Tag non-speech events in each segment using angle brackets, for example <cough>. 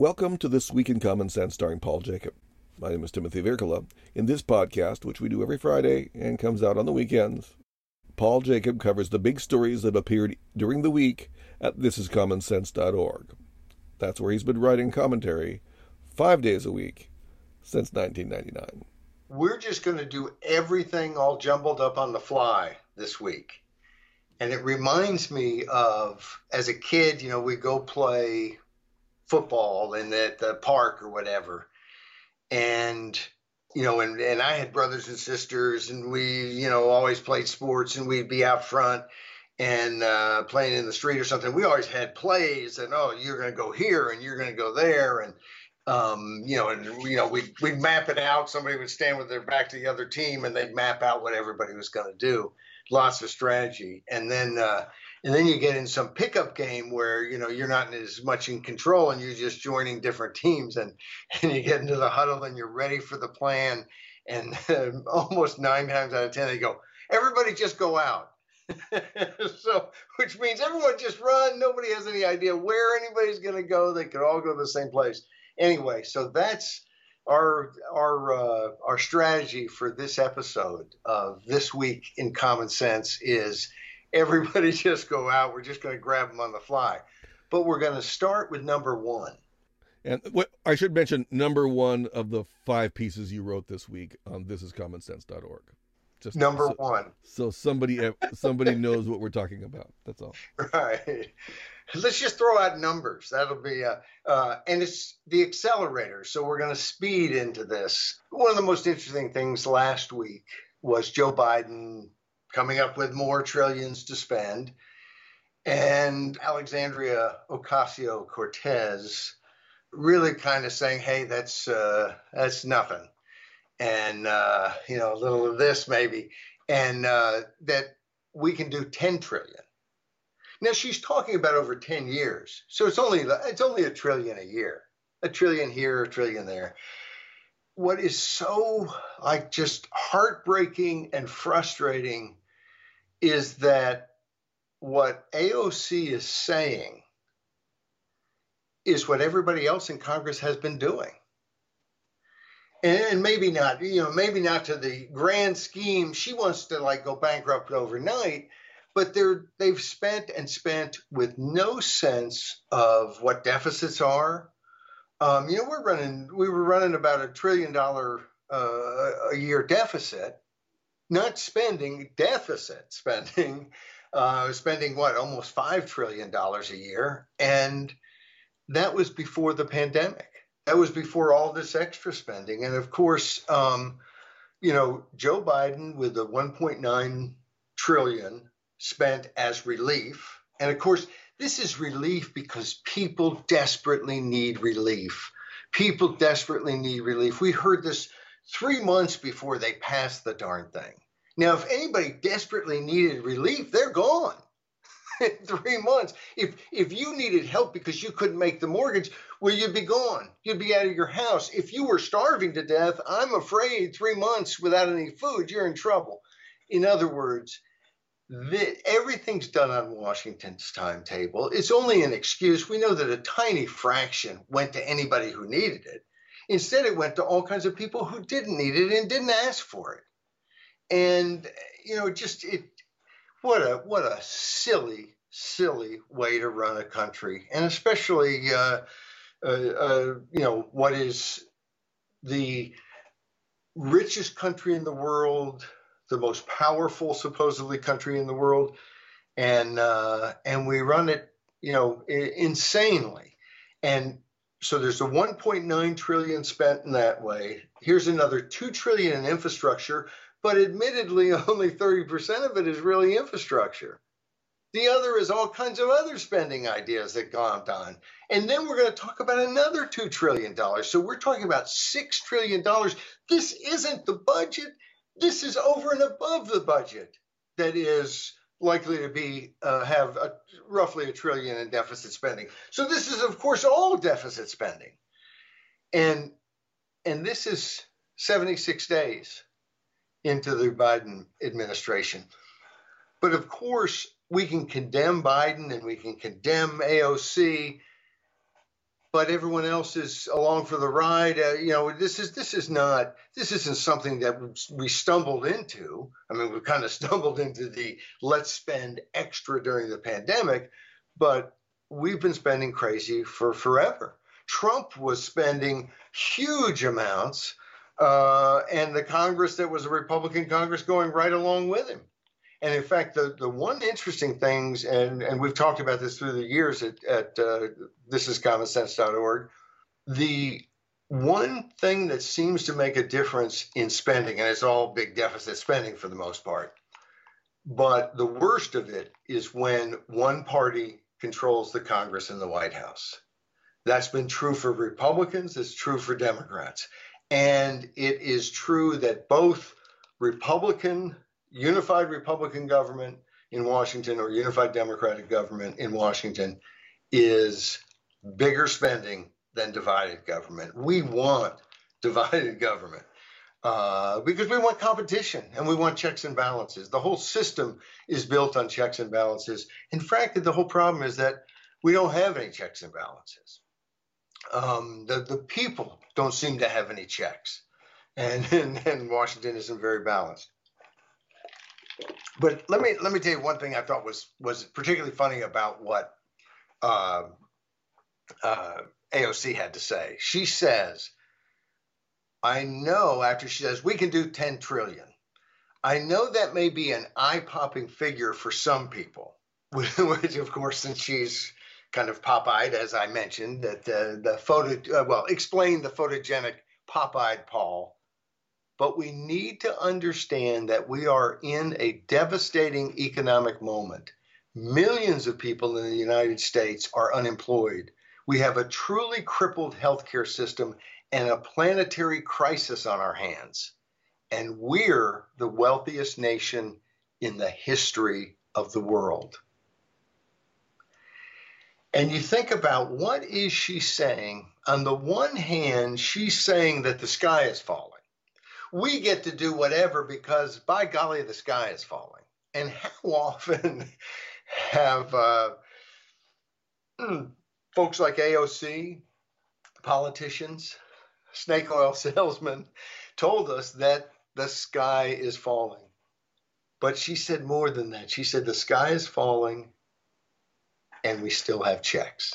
Welcome to This Week in Common Sense, starring Paul Jacob. My name is Timothy Virkkala. In this podcast, which we do every Friday and comes out on the weekends, Paul Jacob covers the big stories that appeared during the week at thisiscommonsense.org. That's where he's been writing commentary five days a week since 1999. We're just going to do everything all jumbled up on the fly this week. And it reminds me of as a kid, you know, we go play football in the, the park or whatever. And, you know, and, and I had brothers and sisters, and we, you know, always played sports, and we'd be out front and uh, playing in the street or something. We always had plays, and oh, you're going to go here, and you're going to go there, and um, you know, and you know, we we'd map it out. Somebody would stand with their back to the other team, and they'd map out what everybody was going to do. Lots of strategy, and then uh, and then you get in some pickup game where you know you're not as much in control and you're just joining different teams and <laughs> and you get into the huddle and you're ready for the plan. And uh, <laughs> almost nine times out of ten they go everybody just go out. <laughs> So which means everyone just run. Nobody has any idea where anybody's going to go. They could all go to the same place. Anyway so that's our our uh, our strategy for this episode of this week in common sense is everybody <laughs> just go out. We're just going to grab them on the fly. But we're going to start with number one. And what I should mention number one of the five pieces you wrote this week on thisiscommonsense.org. Just number so, one. So somebody somebody knows what we're talking about. That's all. <laughs> Right. Let's just throw out numbers. That'll be uh, uh and it's the accelerator. So we're going to speed into this. One of the most interesting things last week was Joe Biden coming up with more trillions to spend. And Alexandria Ocasio Cortez really kind of saying, hey, that's, uh, that's nothing. And, uh, you know, a little of this maybe. And uh, that we can do 10 trillion. Now she's talking about over 10 years. So it's only, it's only a trillion a year, a trillion here, a trillion there what is so like just heartbreaking and frustrating is that what AOC is saying is what everybody else in Congress has been doing. And maybe not, you know, maybe not to the grand scheme. She wants to like go bankrupt overnight, but they're they've spent and spent with no sense of what deficits are. Um, you know, we're running we were running about a trillion dollar uh, a year deficit, not spending, deficit spending, <laughs> uh, spending what, almost $5 trillion a year. And that was before the pandemic. That was before all this extra spending. And of course, um, you know, Joe Biden with the 1.9 trillion spent as relief. And of course, this is relief because people desperately need relief. People desperately need relief. We heard this three months before they passed the darn thing. Now, if anybody desperately needed relief, they're gone. <laughs> three months. If if you needed help because you couldn't make the mortgage, well, you'd be gone. You'd be out of your house. If you were starving to death, I'm afraid three months without any food, you're in trouble. In other words, the, everything's done on Washington's timetable. It's only an excuse. We know that a tiny fraction went to anybody who needed it. Instead, it went to all kinds of people who didn't need it and didn't ask for it. And you know, just it what a what a silly, silly way to run a country, and especially uh, uh, uh, you know what is the richest country in the world, the most powerful supposedly country in the world, and uh, and we run it you know insanely, and so there's a 1.9 trillion spent in that way. Here's another 2 trillion in infrastructure, but admittedly <laughs> only 30% of it is really infrastructure. The other is all kinds of other spending ideas that gone on. And then we're going to talk about another $2 trillion. So we're talking about $6 trillion. This isn't the budget. This is over and above the budget that is likely to be uh, have a, roughly a trillion in deficit spending. So this is, of course, all deficit spending, and and this is 76 days into the Biden administration. But of course, we can condemn Biden and we can condemn AOC. But everyone else is along for the ride. Uh, you know, this is this is not this isn't something that we stumbled into. I mean, we kind of <laughs> stumbled into the let's spend extra during the pandemic, but we've been spending crazy for forever. Trump was spending huge amounts, uh, and the Congress that was a Republican Congress going right along with him. And in fact, the, the one interesting things, and, and we've talked about this through the years at, at uh, thisiscommonsense.org, the one thing that seems to make a difference in spending, and it's all big deficit spending for the most part, but the worst of it is when one party controls the Congress and the White House. That's been true for Republicans, it's true for Democrats. And it is true that both Republican unified Republican government in Washington or unified Democratic government in Washington is bigger spending than divided government. We want divided government uh, because we want competition and we want checks and balances. The whole system is built on checks and balances. In fact, the whole problem is that we don't have any checks and balances. Um, the, the people don't seem to have any checks, and, <laughs> and, and Washington isn't very balanced. But let me let me tell you one thing I thought was was particularly funny about what uh, uh, AOC had to say. She says, "I know." After she says, "We can do 10 trillion." I know that may be an eye-popping figure for some people, <laughs> which, of course, since she's kind of pop-eyed, as I mentioned, that uh, the photo, uh, well, explain the photogenic pop-eyed Paul but we need to understand that we are in a devastating economic moment. Millions of people in the United States are unemployed. We have a truly crippled healthcare system and a planetary crisis on our hands. And we're the wealthiest nation in the history of the world. And you think about what is she saying? On the one hand, she's saying that the sky is falling we get to do whatever because by golly, the sky is falling. And how <laughs> often have uh, folks like AOC, politicians, snake oil <laughs> salesmen, told us that the sky is falling? But she said more than that. She said the sky is falling and we still have checks.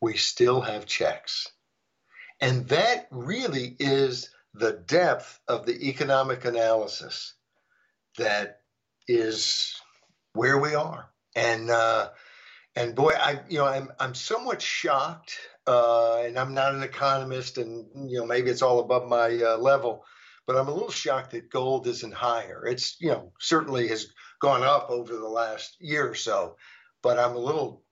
We still have checks. And that really is the depth of the economic analysis that is where we are. And uh, and boy, I you know I'm I'm somewhat shocked, uh, and I'm not an economist, and you know maybe it's all above my uh, level, but I'm a little shocked that gold isn't higher. It's you know certainly has gone up over the last year or so, but I'm a little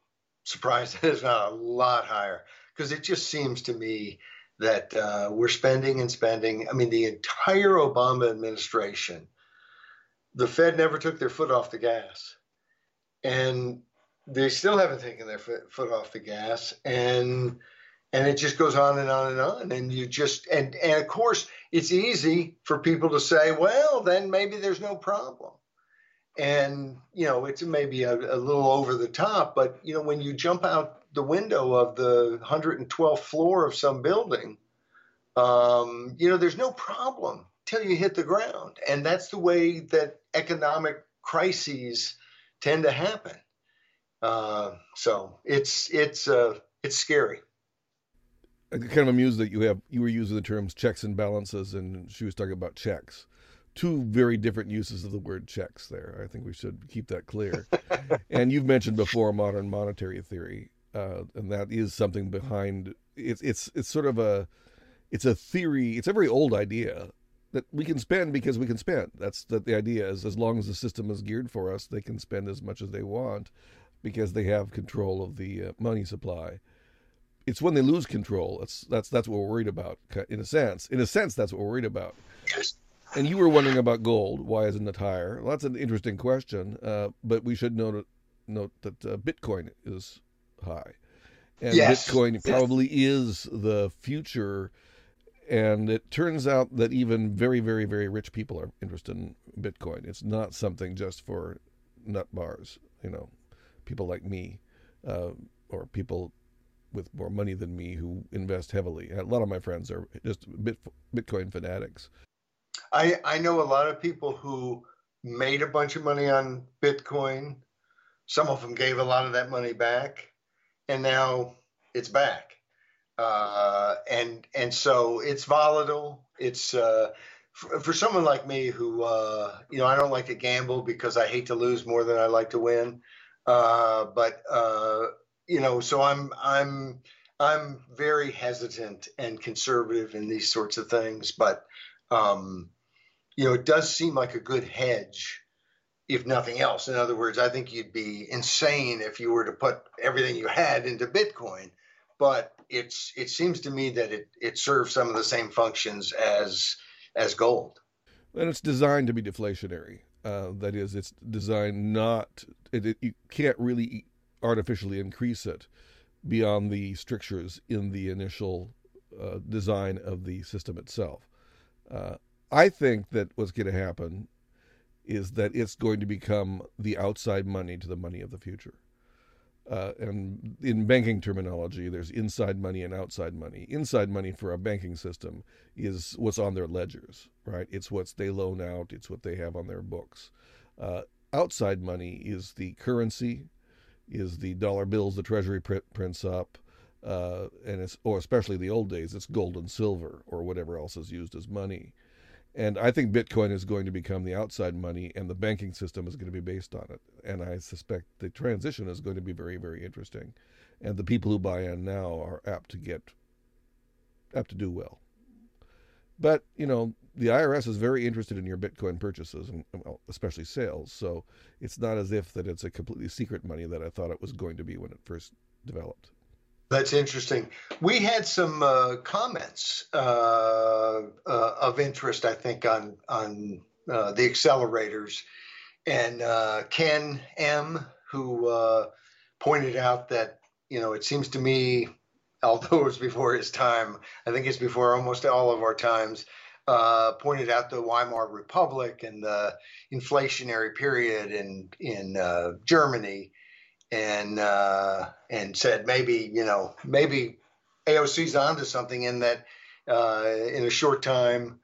surprised <laughs> that it's not a lot higher because it just seems to me that uh, we're spending and spending. I mean, the entire Obama administration, the Fed never took their foot off the gas. And they still haven't taken their foot off the gas. And and it just goes on and on and on and you just and and of course it's easy for people to say well then maybe there's no problem and you know it's maybe a, a little over the top but you know when you jump out the window of the 112th floor of some building, um, you know, there's no problem till you hit the ground. And that's the way that economic crises tend to happen. Uh, so it's it's uh, it's scary. I'm kind of amused that you have you were using the terms checks and balances, and she was talking about checks. Two very different uses of the word checks. There, I think we should keep that clear. <laughs> and you've mentioned before modern monetary theory, uh, and that is something behind it's it's it's sort of a it's a theory it's a very old idea that we can spend because we can spend. That's that the idea is as long as the system is geared for us they can spend as much as they want because they have control of the uh, money supply. It's when they lose control that's that's that's what we're worried about in a sense. In a sense that's what we're worried about. And you were wondering about gold. Why isn't it higher? Well that's an interesting question uh, but we should note note that uh, bitcoin is high. And yes. Bitcoin probably yes. is the future. And it turns out that even very, very, very rich people are interested in Bitcoin. It's not something just for nut bars, you know, people like me, uh, or people with more money than me who invest heavily. A lot of my friends are just bit, Bitcoin fanatics. I I know a lot of people who made a bunch of money on Bitcoin. Some of them gave a lot of that money back, and now it's back. Uh, and and so it's volatile. It's uh, for, for, someone like me who uh, you know I don't like to gamble because I hate to lose more than I like to win. Uh, but uh, you know, so I'm I'm I'm very hesitant and conservative in these sorts of things. But um, you know, it does seem like a good hedge, if nothing else. In other words, I think you'd be insane if you were to put everything you had into Bitcoin. But it's it seems to me that it it serves some of the same functions as as gold. And it's designed to be deflationary. Uh, that is, it's designed not. It, it, you can't really artificially increase it beyond the strictures in the initial uh, design of the system itself. Uh, I think that what's going to happen is that it's going to become the outside money to the money of the future. Uh, and in banking terminology, there's inside money and outside money. Inside money for a banking system is what's on their ledgers, right? It's what they loan out, it's what they have on their books. Uh, outside money is the currency, is the dollar bills the Treasury print, prints up, uh, and it's or especially the old days, it's gold and silver or whatever else is used as money. And I think Bitcoin is going to become the outside money, and the banking system is going to be based on it. And I suspect the transition is going to be very, very interesting. And the people who buy in now are apt to get apt to do well. But you know, the IRS is very interested in your Bitcoin purchases, and well, especially sales. So it's not as if that it's a completely secret money that I thought it was going to be when it first developed. That's interesting. We had some uh, comments uh, uh, of interest, I think, on on uh, the accelerators, and uh, Ken M, who uh, pointed out that you know it seems to me, although it was before his time, I think it's before almost all of our times. pointed out the Weimar Republic and the inflationary period in in Germany, and uh, and said maybe you know maybe AOC's onto something in that uh, in a short time,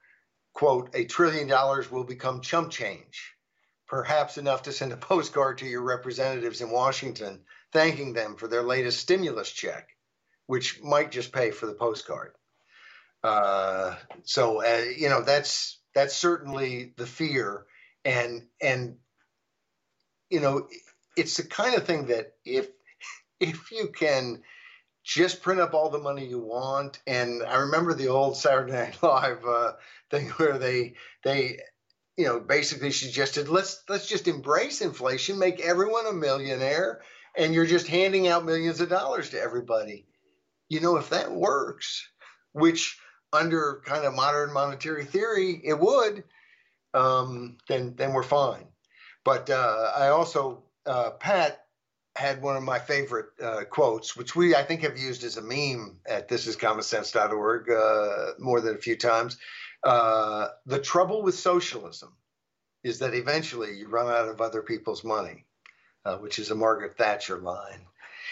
quote, a trillion dollars will become chump change, perhaps enough to send a postcard to your representatives in Washington thanking them for their latest stimulus check, which might just pay for the postcard. Uh, so uh, you know that's that's certainly the fear, and and you know it's the kind of thing that if if you can just print up all the money you want, and I remember the old Saturday Night <laughs> Live uh, thing where they they you know basically suggested let's let's just embrace inflation, make everyone a millionaire, and you're just handing out millions of dollars to everybody. You know, if that works, which under kind of modern monetary theory it would, um, then then we're fine. But uh, I also uh, Pat had one of my favorite uh, quotes, which we I think have used as a meme at thisiscommonsense.org uh, more than a few times. Uh, the trouble with socialism is that eventually you run out of other people's money, uh, which is a Margaret Thatcher line.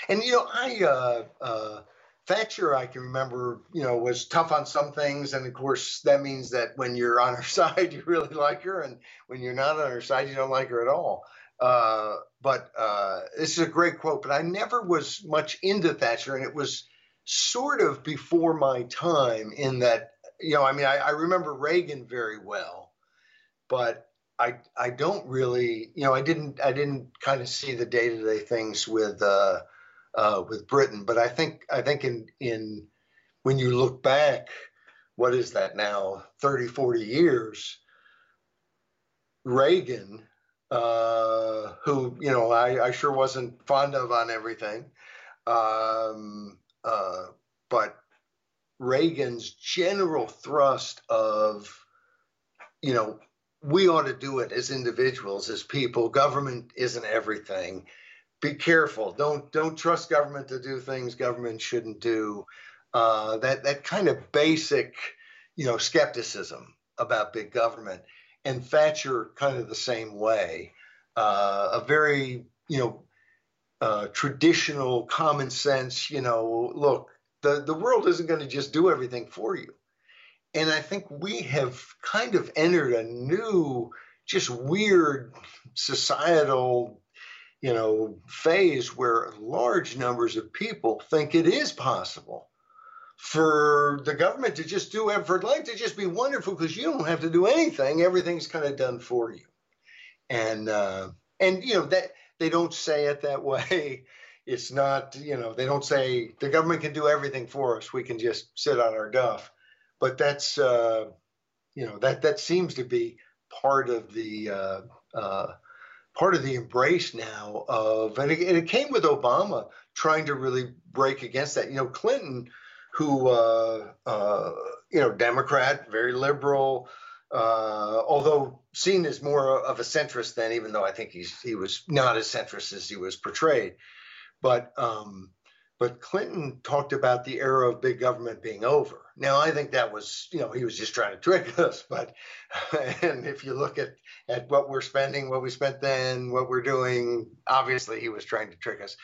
And you know, I uh, uh, Thatcher, I can remember, you know, was tough on some things, and of course that means that when you're on her <laughs> side, you really like her, and when you're not on her side, you don't like her at all. Uh, but uh, this is a great quote. But I never was much into Thatcher, and it was sort of before my time in that, you know, I mean, I, I remember Reagan very well, but I I don't really, you know, I didn't I didn't kind of see the day to day things with uh, uh, with Britain. But I think I think in in when you look back, what is that now? 30, 40 years. Reagan uh, who you know I, I, sure wasn't fond of on everything, um, uh, but Reagan's general thrust of you know we ought to do it as individuals, as people. Government isn't everything. Be careful. Don't don't trust government to do things government shouldn't do. Uh, that that kind of basic, you know, skepticism about big government and Thatcher kind of the same way. Uh, a very, you know, uh, traditional common sense, you know, look, the, the world isn't going to just do everything for you. And I think we have kind of entered a new, just weird societal, you know, phase where large numbers of people think it is possible for the government to just do for life to just be wonderful because you don't have to do anything. Everything's kind of done for you. And uh, and you know that they don't say it that way. <laughs> It's not you know they don't say the government can do everything for us. We can just sit on our duff. But that's uh, you know that that seems to be part of the uh, uh, part of the embrace now of and it, and it came with obama trying to really break against that. You know clinton who, uh, uh, you know, Democrat, very liberal, uh, although seen as more of a centrist than, even though I think he's he was not as centrist as he was portrayed. But um, but Clinton talked about the era of big government being over. Now I think that was, you know, he was just trying to trick <laughs> us. But and if you look at at what we're spending, what we spent then, what we're doing, obviously he was trying to trick us.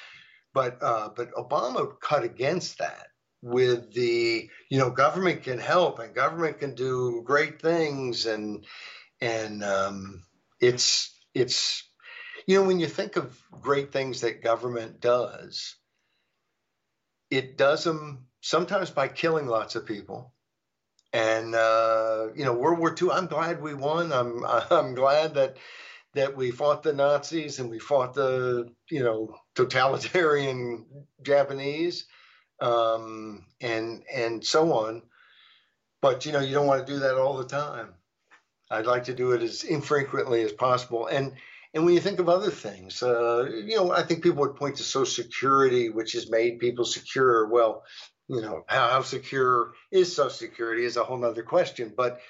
But uh, but Obama cut against that with the you know government can help and government can do great things and and um, it's it's you know when you think of great things that government does it does them sometimes by killing lots of people. And uh, you know world war ii i'm glad we won. I'm <laughs> i'm glad that that we fought the nazis and we fought the you know totalitarian japanese um, and and so on. But you know, you don't want to do that all the time. I'd like to do it as infrequently as possible. And and when you think of other things, uh, you know, I think people would point to Social Security, which has made people secure. Well, you know, how, how secure is Social Security is a whole other question. But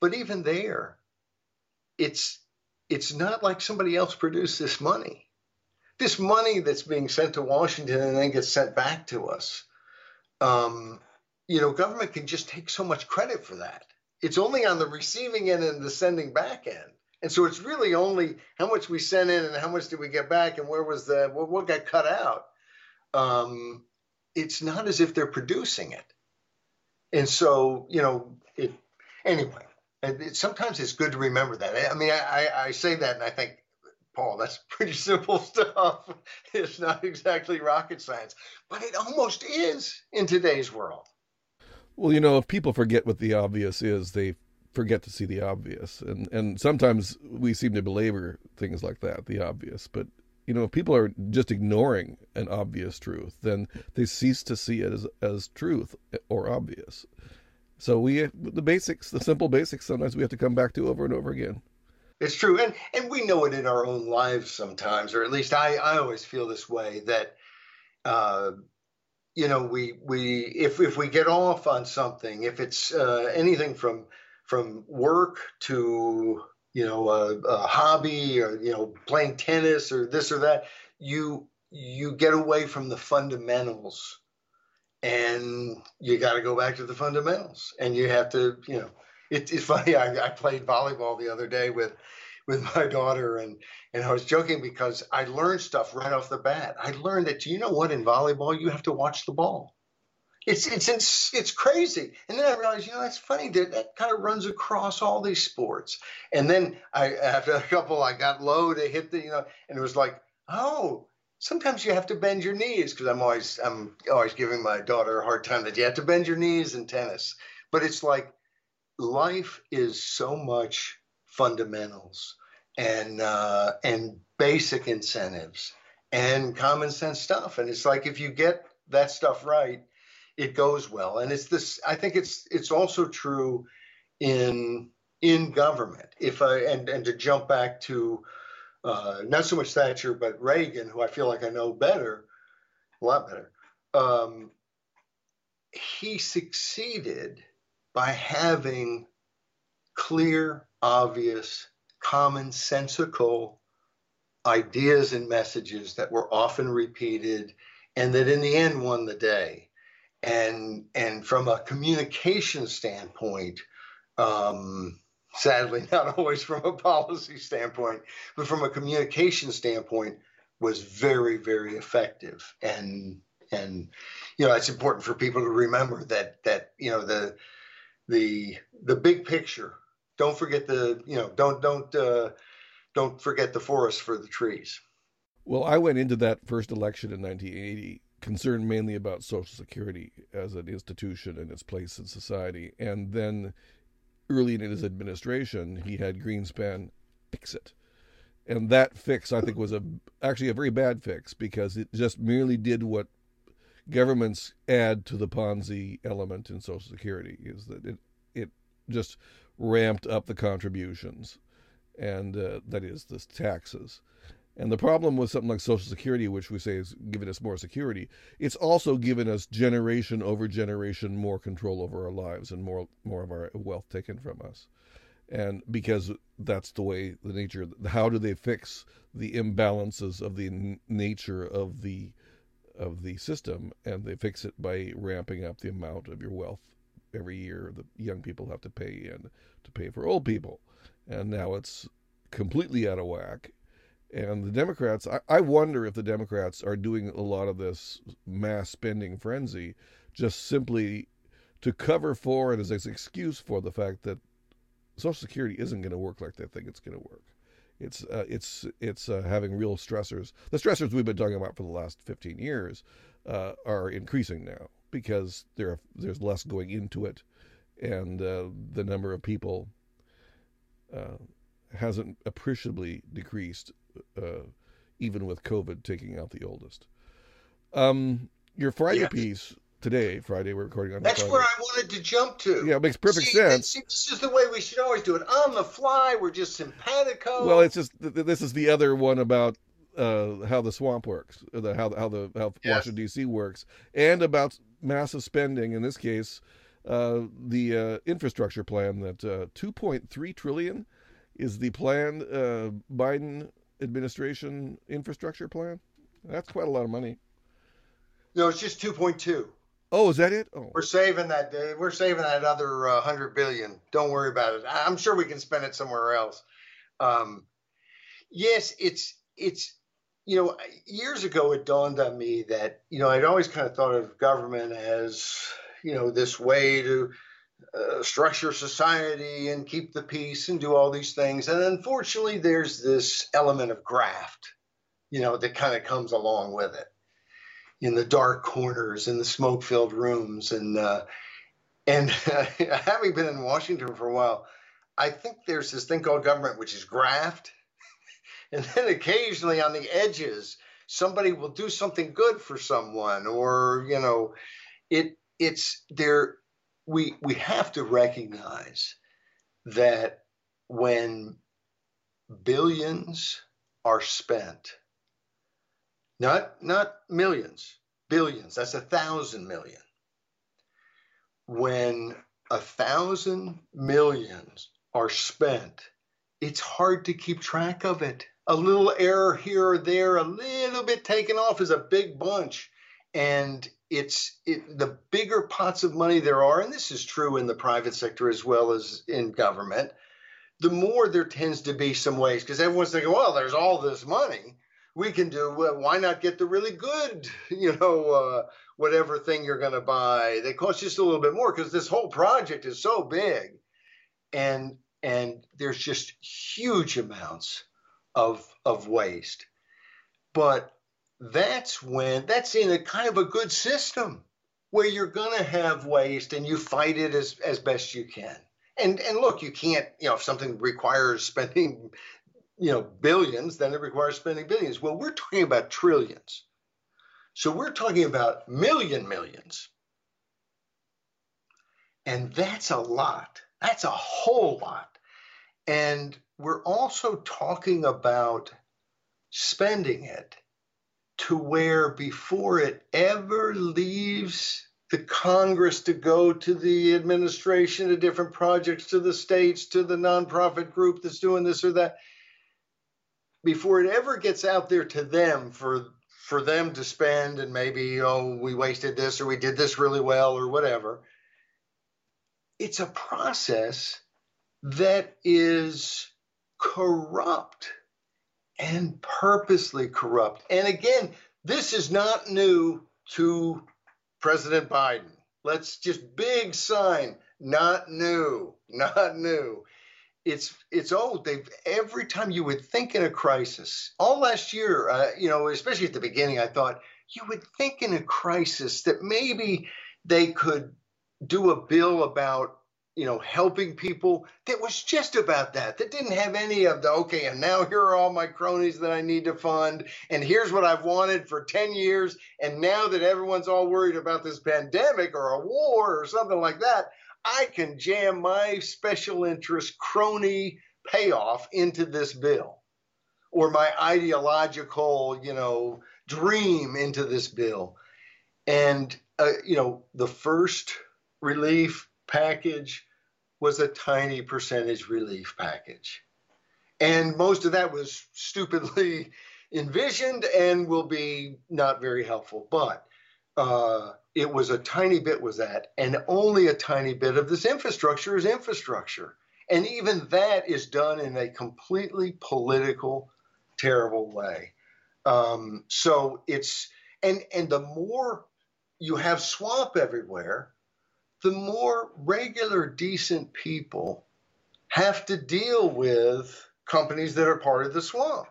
but even there, it's it's not like somebody else produced this money this money that's being sent to Washington and then gets sent back to us, um, you know, government can just take so much credit for that. It's only on the receiving end and the sending back end. And so it's really only how much we sent in and how much did we get back and where was the what, what got cut out. Um, it's not as if they're producing it. And so, you know, it anyway. It, sometimes it's good to remember that. I mean, I, I say that and I think, Paul, that's <laughs> pretty simple stuff. It's not exactly rocket science, but it almost is in today's world. Well, you know, if people forget what the obvious is, they forget to see the obvious. And and sometimes we seem to belabor things like that, the obvious. But you know, if people are just ignoring an obvious truth, then they cease to see it as as truth or obvious. So we the basics, the simple basics, sometimes we have to come back to over and over again. It's true, and and we know it in our own lives sometimes, or at least I I always feel this way that. Uh, you know, we we if if we get off on something, if it's uh, anything from from work to you know a, a, hobby or you know playing tennis or this or that, you you get away from the fundamentals, and you got to go back to the fundamentals, and you have to you know it, it's funny. I, I played volleyball the other day with with my daughter and and I was joking because I learned stuff right off the bat. I learned that you know what in volleyball you have to watch the ball. It's it's it's, it's crazy. And then I realized, you know, that's funny that that kind of runs across all these sports. And then I after a couple I got low to hit the, you know, and it was like, "Oh, sometimes you have to bend your knees because I'm always I'm always giving my daughter a hard time that you have to bend your knees in tennis." But it's like life is so much fundamentals and uh, and basic incentives and common sense stuff. And it's like if you get that stuff right, it goes well. And it's this. I think it's it's also true in in government. If I and and to jump back to uh, not so much Thatcher, but Reagan, who I feel like I know better, a lot better. Um, he succeeded by having clear, obvious, commonsensical ideas and messages that were often repeated and that in the end won the day. And, and from a communication standpoint, um, sadly, <laughs> not always from a policy standpoint, but from a communication standpoint, was very, very effective. And and you know, it's important for people to remember that that you know the the the big picture. Don't forget the you know don't don't uh, don't forget the forest for the trees. Well, I went into that first election in 1980 concerned mainly about Social Security as an institution and its place in society, and then early in his administration, he had Greenspan fix it. And that fix, I think, was a actually a very bad fix because it just merely did what governments add to the Ponzi element in Social Security is that it it just ramped up the contributions, and uh, that is the taxes. And the problem with something like Social Security, which we say is giving us more security, it's also given us generation over generation more control over our lives and more more of our wealth taken from us. And because that's the way the nature, how do they fix the imbalances of the nature of the of the system? And they fix it by ramping up the amount of your wealth every year that young people have to pay and to pay for old people. And now it's completely out of whack and the Democrats, I, I, wonder if the Democrats are doing a lot of this mass spending frenzy just simply to cover for and as an excuse for the fact that Social Security isn't going to work like they think it's going to work. It's uh, it's it's uh, having real stressors. The stressors we've been talking about for the last 15 years uh, are increasing now because there there's less going into it, and uh, the number of people uh, hasn't appreciably decreased uh, even with COVID taking out the oldest. Um, your Friday yeah. piece today, Friday, we're recording on. That's Friday. where I wanted to jump to. Yeah, it makes perfect See, sense. This is the way we should always do it on the fly. We're just simpatico. Well, it's just this is the other one about uh, how the swamp works, the, how how the how yes. Washington D.C. works, and about massive spending. In this case, uh, the uh, infrastructure plan that uh, 2.3 trillion is the plan uh, Biden administration infrastructure plan? That's quite a lot of money. No, it's just 2.2. Oh, is that it? Oh. We're saving that. We're saving that other uh, hundred billion. Don't worry about it. I'm sure we can spend it somewhere else. Um, yes, it's it's you know years ago it dawned on me that you know I'd always kind of thought of government as you know this way to uh, structure society and keep the peace and do all these things. And unfortunately, there's this element of graft, you know, that kind of comes along with it in the dark corners, in the smoke filled rooms. And, uh, and <laughs> having been in Washington for a while, I think there's this thing called government, which is graft. <laughs> and then occasionally on the edges, somebody will do something good for someone or, you know, it, it's there we we have to recognize that when billions are spent, not not millions, billions, that's a thousand million. When a thousand millions are spent, it's hard to keep track of it. A little error here or there, a little bit taken off is a big bunch. And it's it, the bigger pots of money there are, and this is true in the private sector as well as in government, the more there tends to be some ways because everyone's thinking, well, there's all this money we can do. Well, why not get the really good, <laughs> you know, uh, whatever thing you're going to buy? They cost just a little bit more because this whole project is so big, and and there's just huge amounts of of waste. But that's when that's in a kind of a good system where you're going to have waste and you fight it as, as best you can. And and look, you can't, you know, if something requires <laughs> spending, you know, billions, then it requires spending billions. Well, we're talking about trillions. So we're talking about million millions. And that's a lot. That's a whole lot. And we're also talking about spending it to where before it ever leaves the Congress to go to the administration, to different projects, to the states, to the nonprofit group that's doing this or that, before it ever gets out there to them for for them to spend and maybe oh we wasted this or we did this really well or whatever it's a process that is corrupt and purposely corrupt. And again, this is not new to President Biden. Let's just big sign, not new, not new. It's it's old. They've every time you would think in a crisis. All last year, uh, you know, especially at the beginning, I thought you would think in a crisis that maybe they could do a bill about you know, helping people that was just about that, that didn't have any of the, okay, and now here are all my cronies that I need to fund, and here's what I've wanted for 10 years. And now that everyone's all worried about this pandemic or a war or something like that, I can jam my special interest crony payoff into this bill or my ideological, you know, dream into this bill. And, uh, you know, the first relief package was a tiny percentage relief package. And most of that was stupidly <laughs> envisioned and will be not very helpful. But uh, it was a tiny bit was that, and only a tiny bit of this infrastructure is infrastructure. And even that is done in a completely political, terrible way. Um, so it's and and the more you have swamp everywhere, the more regular, decent people have to deal with companies that are part of the swamp.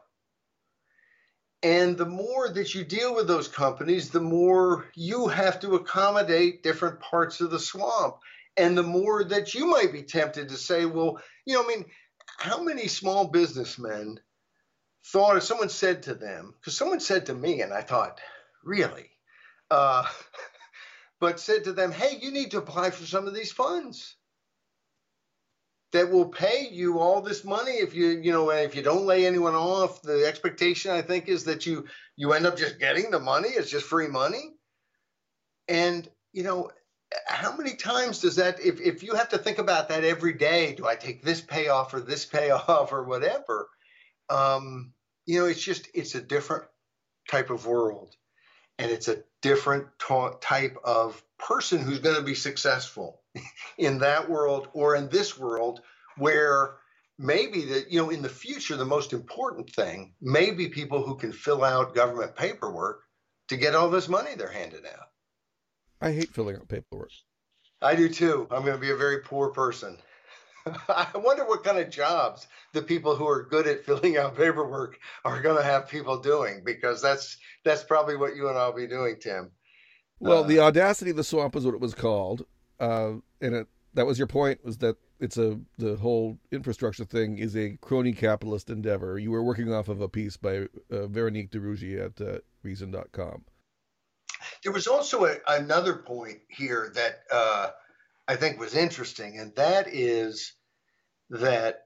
And the more that you deal with those companies, the more you have to accommodate different parts of the swamp. And the more that you might be tempted to say, well, you know, I mean, how many small businessmen thought if someone said to them, because someone said to me, and I thought, really? Uh, <laughs> but said to them, hey, you need to apply for some of these funds that will pay you all this money if you you know if you don't lay anyone off. The expectation i think is that you you end up just getting the money. It's just free money. And you know how many times does that if, if you have to think about that every day do i take this payoff or this <laughs> payoff or whatever? Um, you know it's just it's a different type of world. And it's a different ta- type of person who's going to be successful in that world or in this world where maybe that you know in the future the most important thing may be people who can fill out government paperwork to get all this money they're handed out. I hate filling out paperwork. I do too. I'm going to be a very poor person. <laughs> I wonder what kind of jobs the people who are good at filling out paperwork are going to have people doing because that's that's probably what you and I'll be doing, Tim. Well, uh, the audacity of the swamp is what it was called, uh, and it, that was your point was that it's a the whole infrastructure thing is a crony capitalist endeavor. You were working off of a piece by uh, Veronique de Rugy at uh, Reason.com. There was also a, another point here that uh, I think was interesting, and that is that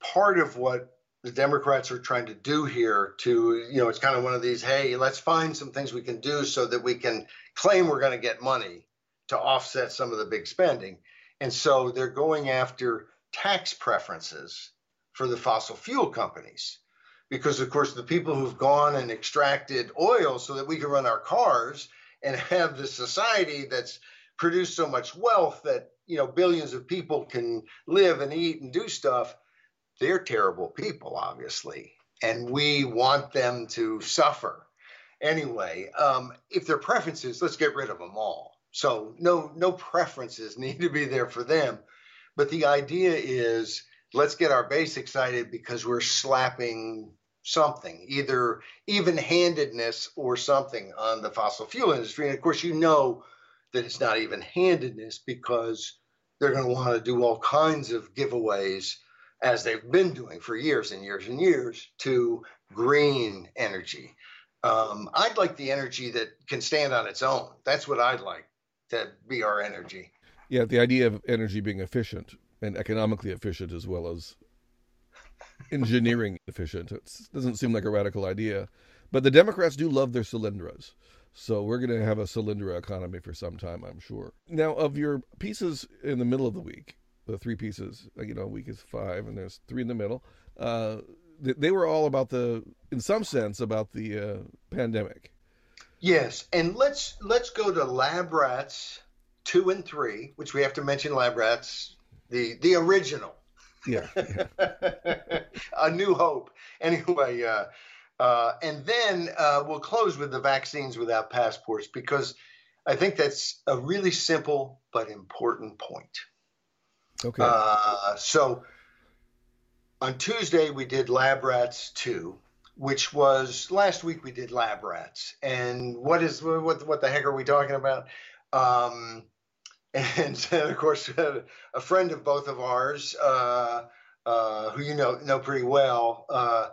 part of what the Democrats are trying to do here to, you know, it's kind of one of these, hey, let's find some things we can do so that we can claim we're going to get money to offset some of the big spending. And so they're going after tax preferences for the fossil fuel companies. Because, of course, the people who've gone and extracted oil so that we can run our cars and have the society that's produced so much wealth that you know billions of people can live and eat and do stuff they're terrible people obviously and we want them to suffer anyway um, if their preferences let's get rid of them all so no no preferences <laughs> need to be there for them but the idea is let's get our base excited because we're slapping something either even handedness or something on the fossil fuel industry and of course you know that it's not even handedness because they're going to want to do all kinds of giveaways as they've been doing for years and years and years to green energy. Um, I'd like the energy that can stand on its own. That's what I'd like to be our energy. Yeah, the idea of energy being efficient and economically efficient as well as <laughs> engineering efficient. It doesn't seem like a radical idea. But the Democrats do love their Solyndras. So we're going to have a Solyndra economy for some time, I'm sure. Now, of your pieces in the middle of the week, the three pieces, you know, a week is five, and there's three in the middle. Uh, they were all about the, in some sense, about the uh, pandemic. Yes, and let's let's go to Lab Rats two and three, which we have to mention Lab Rats, the the original, Yeah. yeah. <laughs> a new hope. Anyway, uh, uh, and then uh, we'll close with the vaccines without passports because I think that's a really simple but important point. Okay. Uh, so on Tuesday we did Lab Rats 2, which was last week we did Lab Rats. And what is what what the heck are we talking about? Um, and, <laughs> and of course, a friend of both of ours, uh, uh, who you know know pretty well, uh,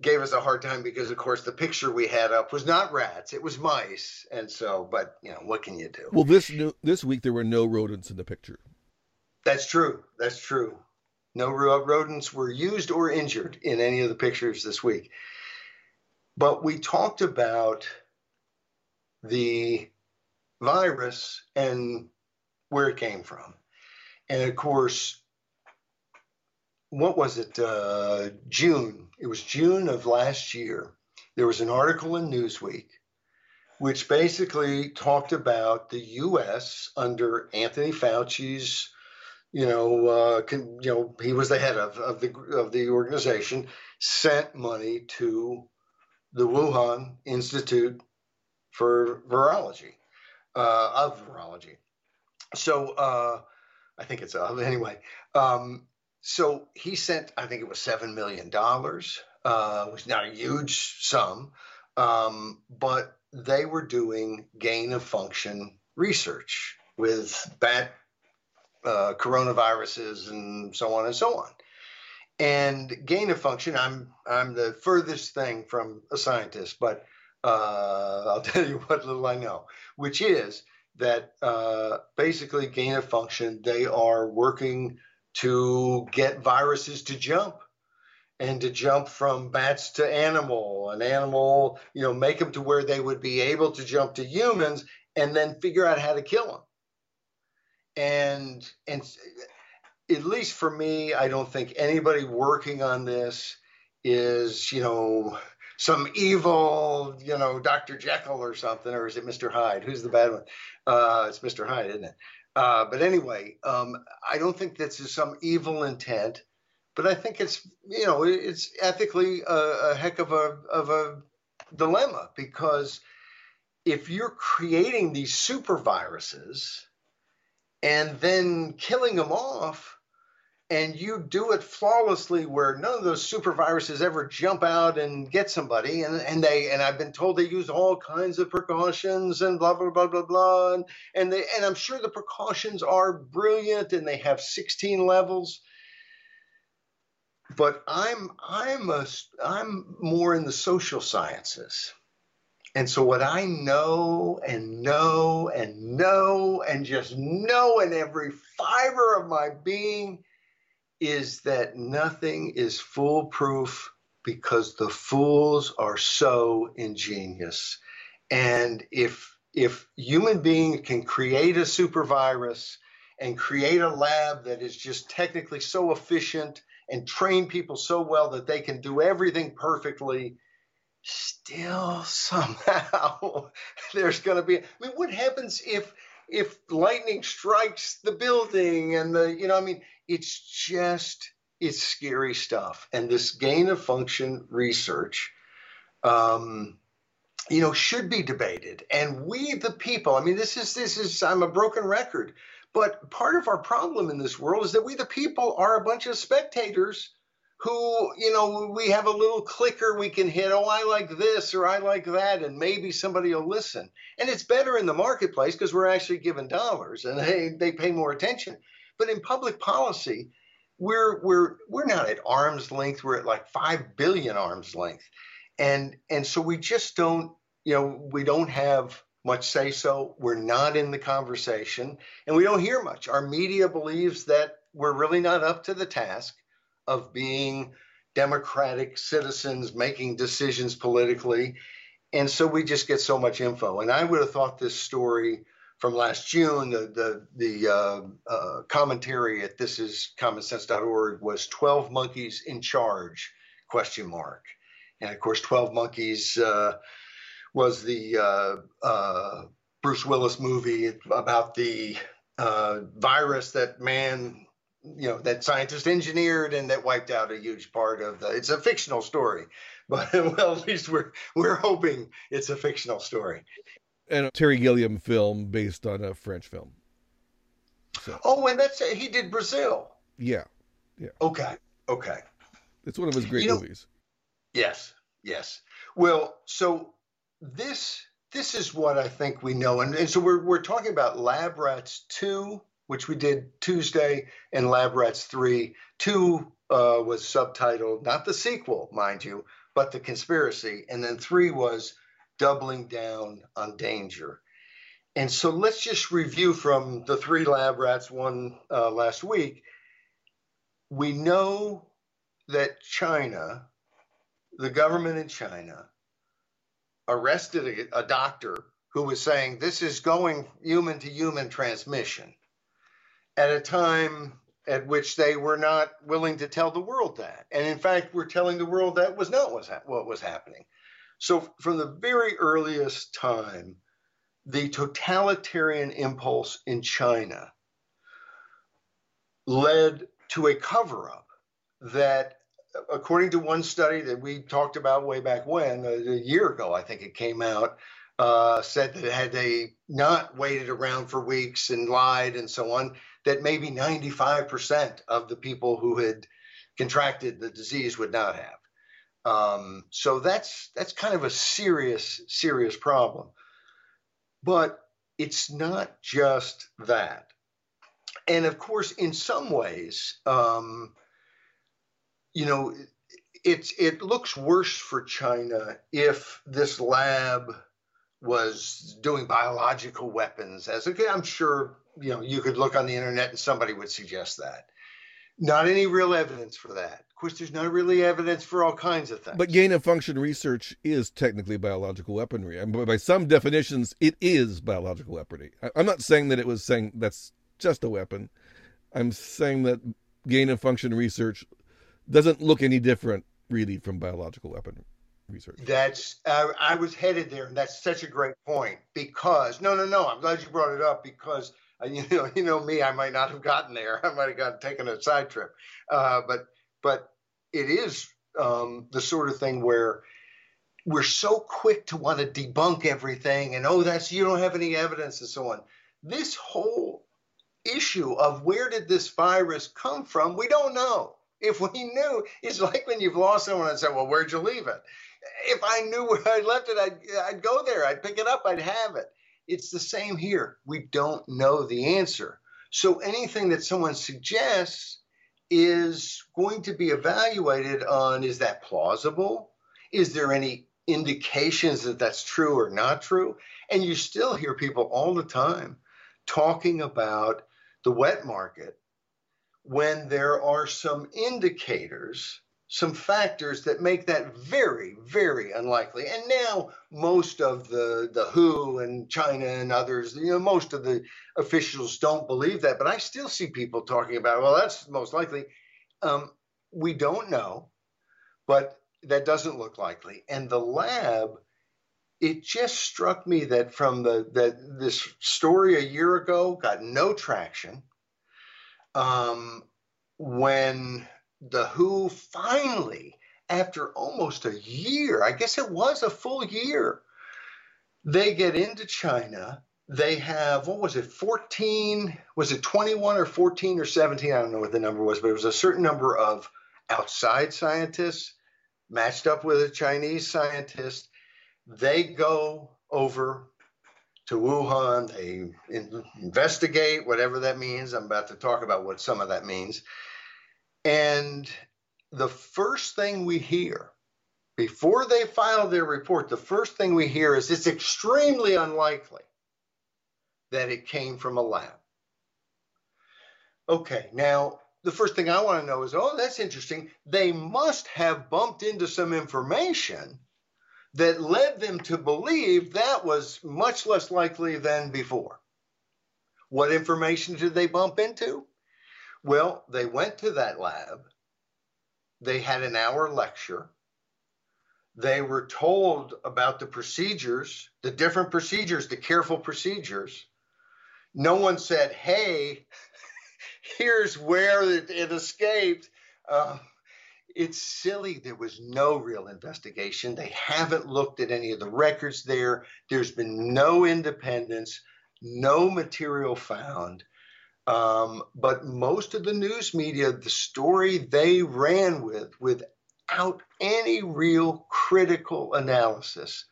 gave us a hard time because, of course, the picture we had up was not rats; it was mice. And so, but you know, what can you do? Well, this new, this week there were no rodents in the picture. That's true. That's true. No rodents were used or injured in any of the pictures this week. But we talked about the virus and where it came from. And of course, what was it? Uh, June. It was June of last year. There was an article in Newsweek which basically talked about the U.S. under Anthony Fauci's, you know, uh, you know, he was the head of, of the of the organization, sent money to the Wuhan Institute for Virology, uh, of Virology. So uh, I think it's of anyway. Um, so he sent, I think it was seven million dollars, uh, which is not a huge sum, um, but they were doing gain of function research with bat uh, coronaviruses and so on and so on. And gain of function, I'm I'm the furthest thing from a scientist, but uh, I'll <laughs> tell you what little I know, which is that uh, basically gain of function, they are working to get viruses to jump and to jump from bats to animal, an animal, you know, make them to where they would be able to jump to humans and then figure out how to kill them. And, and at least for me, I don't think anybody working on this is, you know, some evil, you know, Dr. Jekyll or something, or is it Mr. Hyde? Who's the bad one? Uh, it's Mr. Hyde, isn't it? Uh, but anyway, um, I don't think this is some evil intent, but I think it's, you know, it's ethically a, a heck of a of a dilemma because if you're creating these super viruses and then killing them off and you do it flawlessly where none of those super viruses ever jump out and get somebody and, and they and i've been told they use all kinds of precautions and blah blah blah blah blah and, and they and i'm sure the precautions are brilliant and they have 16 levels. But i'm i'm a i'm more in the social sciences. And so what i know and know and know and just know in every fiber of my being is that nothing is foolproof because the fools are so ingenious. And if if human beings can create a super virus and create a lab that is just technically so efficient and train people so well that they can do everything perfectly, still somehow <laughs> there's going to be. I mean, what happens if if lightning strikes the building and the you know I mean it's just it's scary stuff. And this gain of function research, um, you know, should be debated. And we, the people, I mean, this is this is I'm a broken record, but part of our problem in this world is that we, the people, are a bunch of spectators who, you know, we have a little clicker we can hit, oh, I like this or I like that, and maybe somebody will listen. And it's better in the marketplace because we're actually given dollars and they, they pay more attention. But in public policy, we're we're we're not at arm's length. We're at like five billion arm's length, and and so we just don't you know we don't have much say so. We're not in the conversation, and we don't hear much. Our media believes that we're really not up to the task of being democratic citizens making decisions politically. And so we just get so much info. And I would have thought this story from last June, the the, the uh, uh, commentary at thisiscommonsense.org was 12 monkeys in charge question mark, and of course 12 monkeys uh, was the uh, uh, Bruce Willis movie about the uh, virus that man you know that scientist engineered and that wiped out a huge part of the it's a fictional story <laughs> but well at least we're we're hoping it's a fictional story and a terry gilliam film based on a french film. So. oh and that's he did brazil. Yeah. Yeah. Okay. Okay. It's one of his great you know, movies. yes. Yes. Well so this this is what i think we know. And, and so we're, we're talking about lab rats 2 which we did Tuesday, and Lab Rats 3. 2 uh, was subtitled, not the sequel, mind you, but The Conspiracy. And then 3 was Doubling Down on Danger. And so let's just review from the three lab rats, one uh, last week. We know that China, the government in China, arrested a, a doctor who was saying this is going human to human transmission at a time at which they were not willing to tell the world that. And in fact, we're telling the world that was not what was happening. So, from the very earliest time, the totalitarian impulse in China led to a cover up that, according to one study that we talked about way back when, a year ago, I think it came out, uh, said that had they not waited around for weeks and lied and so on, that maybe 95% of the people who had contracted the disease would not have. Um, so that's that's kind of a serious serious problem. But it's not just that. And of course, in some ways, um, you know, it's it looks worse for China if this lab was doing biological weapons as I'm sure you know you could look on the internet and somebody would suggest that. Not any real evidence for that. Of course, there's not really evidence for all kinds of things. But gain of function research is technically biological weaponry. I mean, by some definitions, it is biological weaponry. I'm not saying that it was saying that's just a weapon. I'm saying that gain of function research doesn't look any different, really, from biological weaponry research. That's uh, I was headed there, and that's such a great point because no, no, no. I'm glad you brought it up because <laughs> you know, you know me, I might not have gotten there. <laughs> I might have gotten taken a side trip, uh, but but it is um, the sort of thing where we're so quick to want to debunk everything and oh, that's you don't have any evidence and so on. This whole issue of where did this virus come from, we don't know. If we knew, it's like when you've lost someone and said, "Well, where'd you leave it?" if I knew where I left it, I'd, I'd go there. I'd pick it up. I'd have it. It's the same here. We don't know the answer. So anything that someone suggests is going to be evaluated on is that plausible? Is there any indications that that's true or not true? And you still hear people all the time talking about the wet market when there are some indicators some factors that make that very, very unlikely. And now most of the the WHO and China and others, you know, most of the officials don't believe that. But I still see people talking about, well, that's most likely. Um, we don't know, but that doesn't look likely. And the lab, it just struck me that from the that this story a year ago got no traction. Um, when the WHO finally, after almost a year, I guess it was a full year, they get into China. They have, what was it, 14, was it 21 or 14 or 17? I don't know what the number was, but it was a certain number of outside scientists matched up with a Chinese scientist. They go over to Wuhan. They investigate, whatever that means. I'm about to talk about what some of that means. And the first thing we hear before they file their report, the first thing we hear is it's extremely unlikely that it came from a lab. Okay, now the first thing I want to know is oh, that's interesting. They must have bumped into some information that led them to believe that was much less likely than before. What information did they bump into? Well, they went to that lab. They had an hour lecture. They were told about the procedures, the different procedures, the careful procedures. No one said, hey, <laughs> here's where it, it escaped. Uh, it's silly. There was no real investigation. They haven't looked at any of the records there. There's been no independence, no material found. Um, but most of the news media, the story they ran with, without any real critical analysis,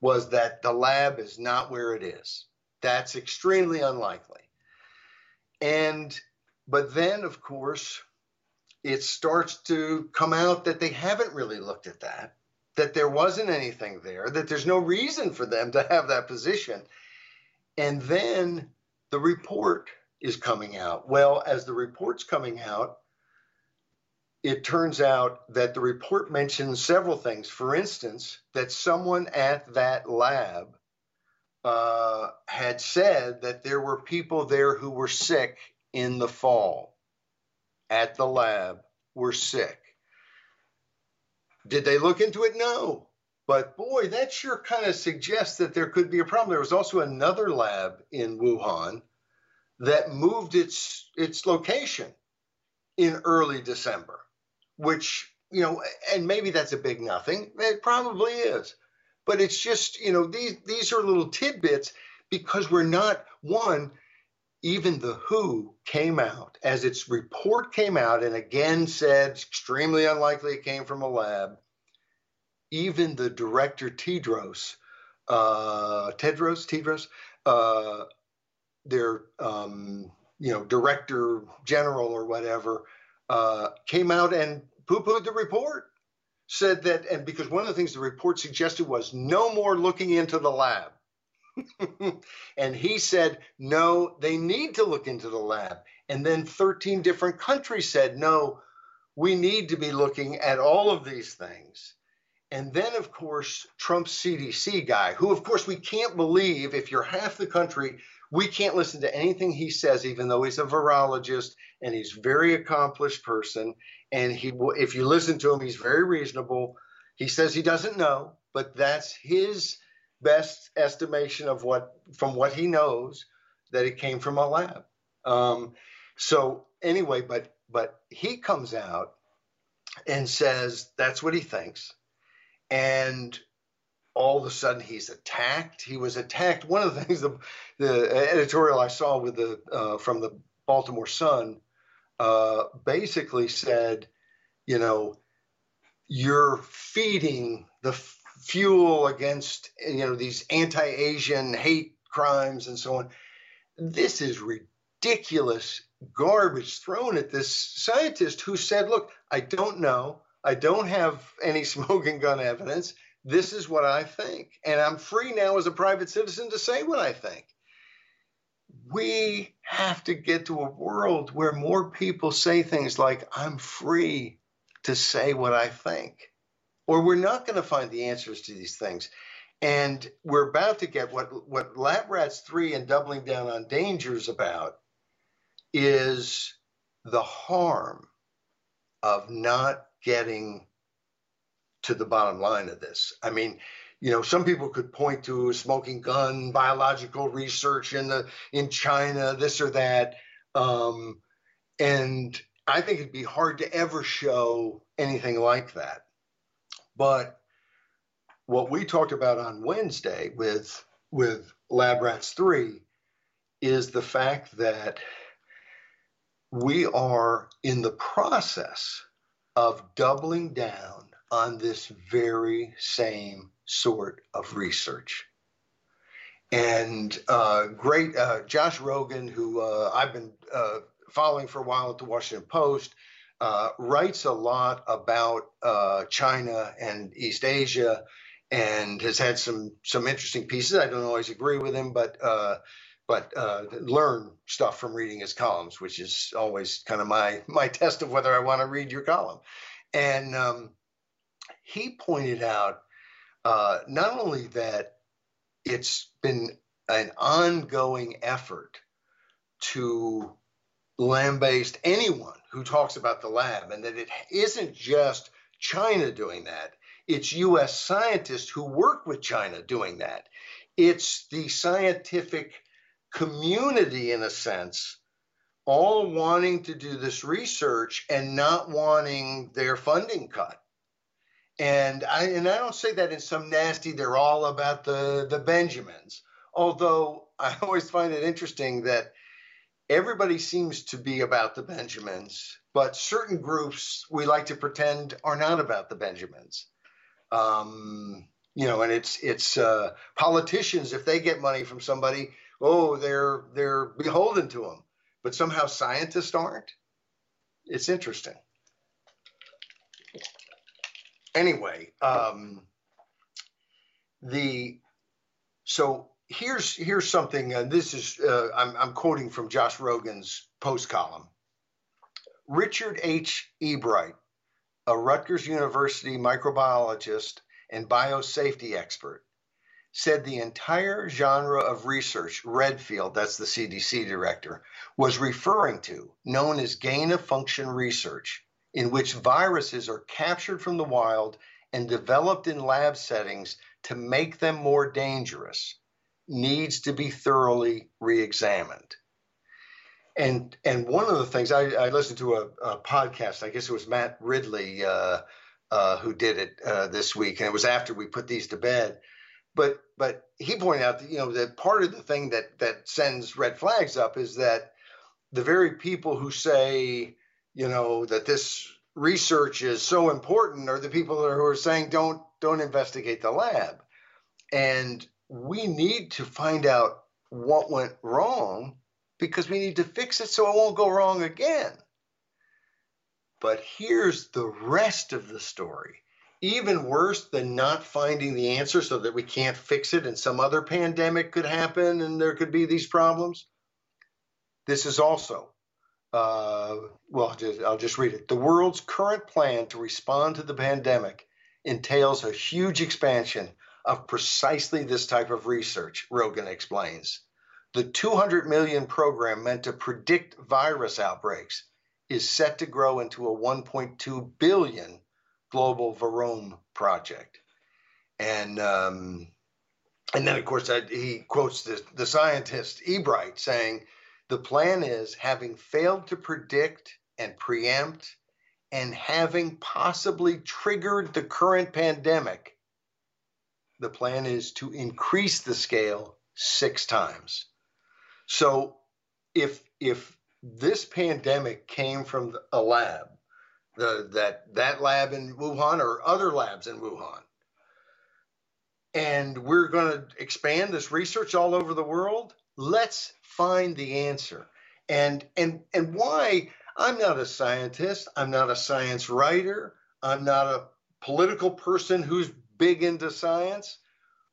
was that the lab is not where it is. That's extremely unlikely. And, but then, of course, it starts to come out that they haven't really looked at that, that there wasn't anything there, that there's no reason for them to have that position. And then the report is coming out. Well, as the report's coming out, it turns out that the report mentions several things. For instance, that someone at that lab uh, had said that there were people there who were sick in the fall at the lab were sick. Did they look into it? No. But boy, that sure kind of suggests that there could be a problem. There was also another lab in Wuhan that moved its its location in early December which, you know, and maybe that's a big nothing. It probably is. But it's just, you know, these these are little tidbits because we're not one even the WHO came out as its report came out and again said extremely unlikely it came from a lab. Even the director Tedros, uh, Tedros, Tedros, uh, their um, you know director general or whatever, uh, came out and poo pooed the report. Said that, and because one of the things the report suggested was no more looking into the lab. <laughs> and he said, no, they need to look into the lab. And then 13 different countries said, no, we need to be looking at all of these things. And then, of course, Trump's CDC guy, who, of course, we can't believe if you're half the country we can't listen to anything he says, even though he's a virologist and he's a very accomplished person. And he, if you listen to him, he's very reasonable. He says he doesn't know, but that's his best estimation of what, from what he knows, that it came from a lab. Um, so anyway, but but he comes out and says that's what he thinks, and all of a sudden he's attacked. He was attacked. One of the things, the, the editorial I saw with the uh, from the Baltimore Sun uh, basically said, you know, you're feeding the fuel against you know these anti-Asian hate crimes and so on. This is ridiculous garbage thrown at this scientist who said, "Look, I don't know. I don't have any <laughs> smoking gun evidence." this is what I think. And I'm free now as a private citizen to say what I think. We have to get to a world where more people say things like, I'm free to say what I think, or we're not going to find the answers to these things. And we're about to get what, what Lab Rats 3 and doubling down on dangers about is the harm of not getting to the bottom line of this. I mean, you know, some people could point to smoking gun, biological research in the in China, this or that, um, and I think it'd be hard to ever show anything like that. But what we talked about on Wednesday with with Lab Rats three is the fact that we are in the process of doubling down on this very same sort of research. And uh, great uh, Josh Rogin, who uh, I've been uh, following for a while at the Washington Post, uh, writes a lot about uh, China and East Asia, and has had some some interesting pieces. I don't always agree with him, but but learn stuff from reading his columns, which is always kind of my <laughs> my test of whether I want to read your column. And um, he pointed out uh, not only that it's been an ongoing effort to lambaste anyone who talks about the lab, and that it isn't just China doing that. It's US scientists who work with China doing that. It's the scientific community, in a sense, all wanting to do this research and not wanting their funding cut. And I and I don't say that in some nasty. They're all about the the Benjamins. Although I always find it interesting that everybody seems to be about the Benjamins, but certain groups we like to pretend are not about the Benjamins. Um, you know, and it's it's uh, politicians if they get money from somebody, oh, they're they're beholden to them, but somehow scientists aren't. It's interesting. Anyway, um, the so here's here's something. Uh, this is uh, I'm, I'm quoting from Josh Rogin's post column. Richard H. Ebright, a Rutgers University microbiologist and biosafety expert, said the entire genre of research Redfield, that's the CDC director, was referring to, known as gain of function research, in which viruses are captured from the wild and developed in lab settings to make them more dangerous needs to be thoroughly reexamined. And and one of the things I, I listened to a, a, podcast, I guess it was Matt Ridley uh, uh, who did it uh, this week, and it was after we put these to bed. But but he pointed out that you know that part of the thing that that sends red flags up is that the very people who say you know that this research is so important are the people who are saying don't don't investigate the lab and we need to find out what went wrong because we need to fix it so it won't go wrong again. But here's the rest of the story. Even worse than not finding the answer so that we can't fix it and some other pandemic could happen and there could be these problems. This is also, uh, well, just, I'll just read it. The world's current plan to respond to the pandemic entails a huge expansion of precisely this type of research, Rogin explains. The 200 million program meant to predict virus outbreaks is set to grow into a 1.2 billion global Virome project. And um, and then, of course, I, he quotes the, the scientist Ebright saying, the plan is having failed to predict and preempt and having possibly triggered the current pandemic, the plan is to increase the scale six times. So if if this pandemic came from a lab, the, that that lab in Wuhan or other labs in Wuhan, and we're going to expand this research all over the world, let's find the answer. And and and why I'm not a scientist, I'm not a science writer, I'm not a political person who's big into science.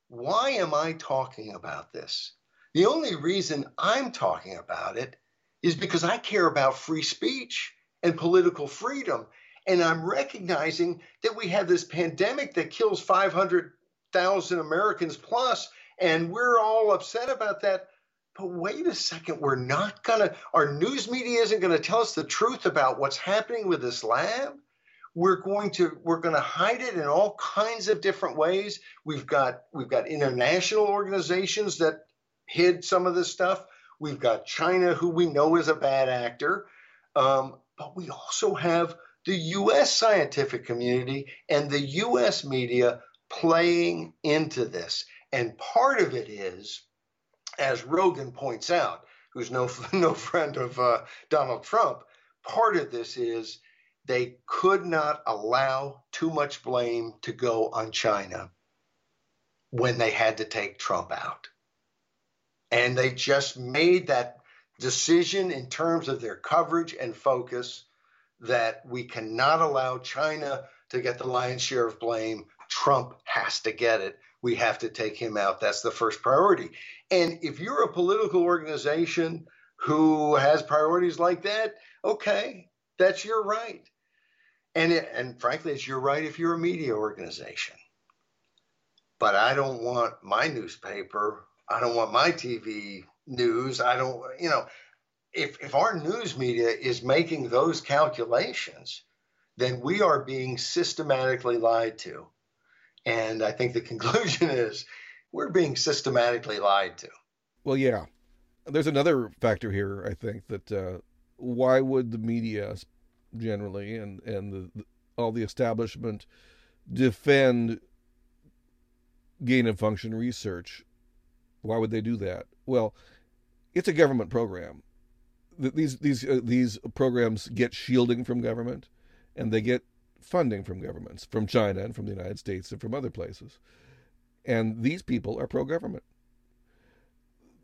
Why am I talking about this? The only reason I'm talking about it is because I care about free speech and political freedom. And I'm recognizing that we have this pandemic that kills 500,000 Americans plus, and we're all upset about that. But wait a second, we're not going to, our news media isn't going to tell us the truth about what's happening with this lab we're going to we're going to hide it in all kinds of different ways we've got we've got international organizations that hid some of this stuff we've got china who we know is a bad actor um, but we also have the us scientific community and the us media playing into this and part of it is as Rogin points out who's no <laughs> no friend of uh, donald trump part of this is they could not allow too much blame to go on China when they had to take Trump out. And they just made that decision in terms of their coverage and focus that we cannot allow China to get the lion's share of blame. Trump has to get it. We have to take him out. That's the first priority. And if you're a political organization who has priorities like that, okay, that's your right. And, it, and frankly, it's your right if you're a media organization. But I don't want my newspaper, I don't want my TV news, I don't, you know, if, if our news media is making those calculations, then we are being systematically lied to. And I think the <laughs> conclusion is we're being systematically lied to. Well, yeah. There's another factor here, I think, that uh, why would the media generally and and the, all the establishment defend gain of function research? Why would they do that? Well, it's a government program. These these uh, these programs get shielding from government, and they get funding from governments, from China and from the United States and from other places. And these people are pro-government.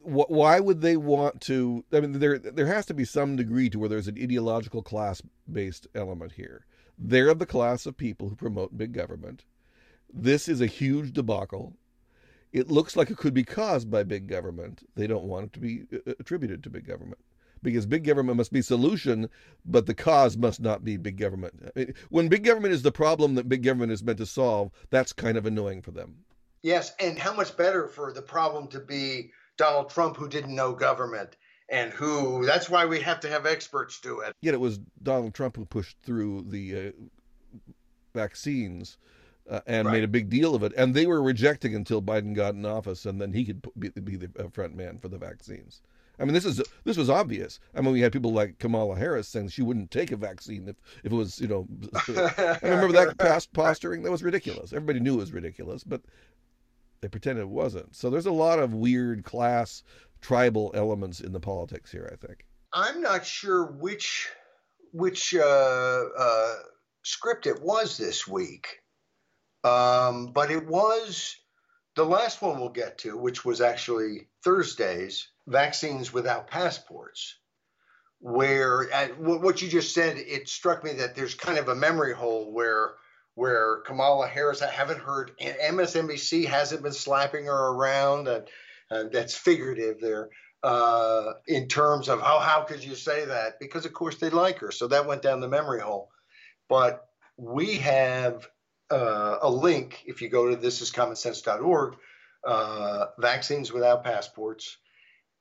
Why would they want to? I mean, there there has to be some degree to where there's an ideological class-based element here. They're the class of people who promote big government. This is a huge debacle. It looks like it could be caused by big government. They don't want it to be uh, attributed to big government because big government must be solution, but the cause must not be big government. When big government is the problem that big government is meant to solve, that's kind of annoying for them. Yes, and how much better for the problem to be Donald Trump who didn't know government and who that's why we have to have experts do it. Yet it was Donald Trump who pushed through the uh, vaccines uh, and right. made a big deal of it. And they were rejecting until Biden got in office, and then he could be, be the uh, front man for the vaccines. I mean, this is this was obvious. I mean, we had people like Kamala Harris saying she wouldn't take a vaccine if, if it was, you know. <laughs> <laughs> I remember that past posturing. That was ridiculous. Everybody knew it was ridiculous, but they pretended it wasn't. So there's a lot of weird class, tribal elements in the politics here. I think. I'm not sure which which uh, uh, script it was this week, um, but it was the last one we'll get to, which was actually Thursday's vaccines without passports, where what you just said, it struck me that there's kind of a memory hole where where Kamala Harris, I haven't heard, MSNBC hasn't been slapping her around, and, and that's figurative there uh, in terms of how how could you say that? Because of course they like her, so that went down the memory hole. But we have uh, a link if you go to thisiscommonsense.org, uh, vaccines without passports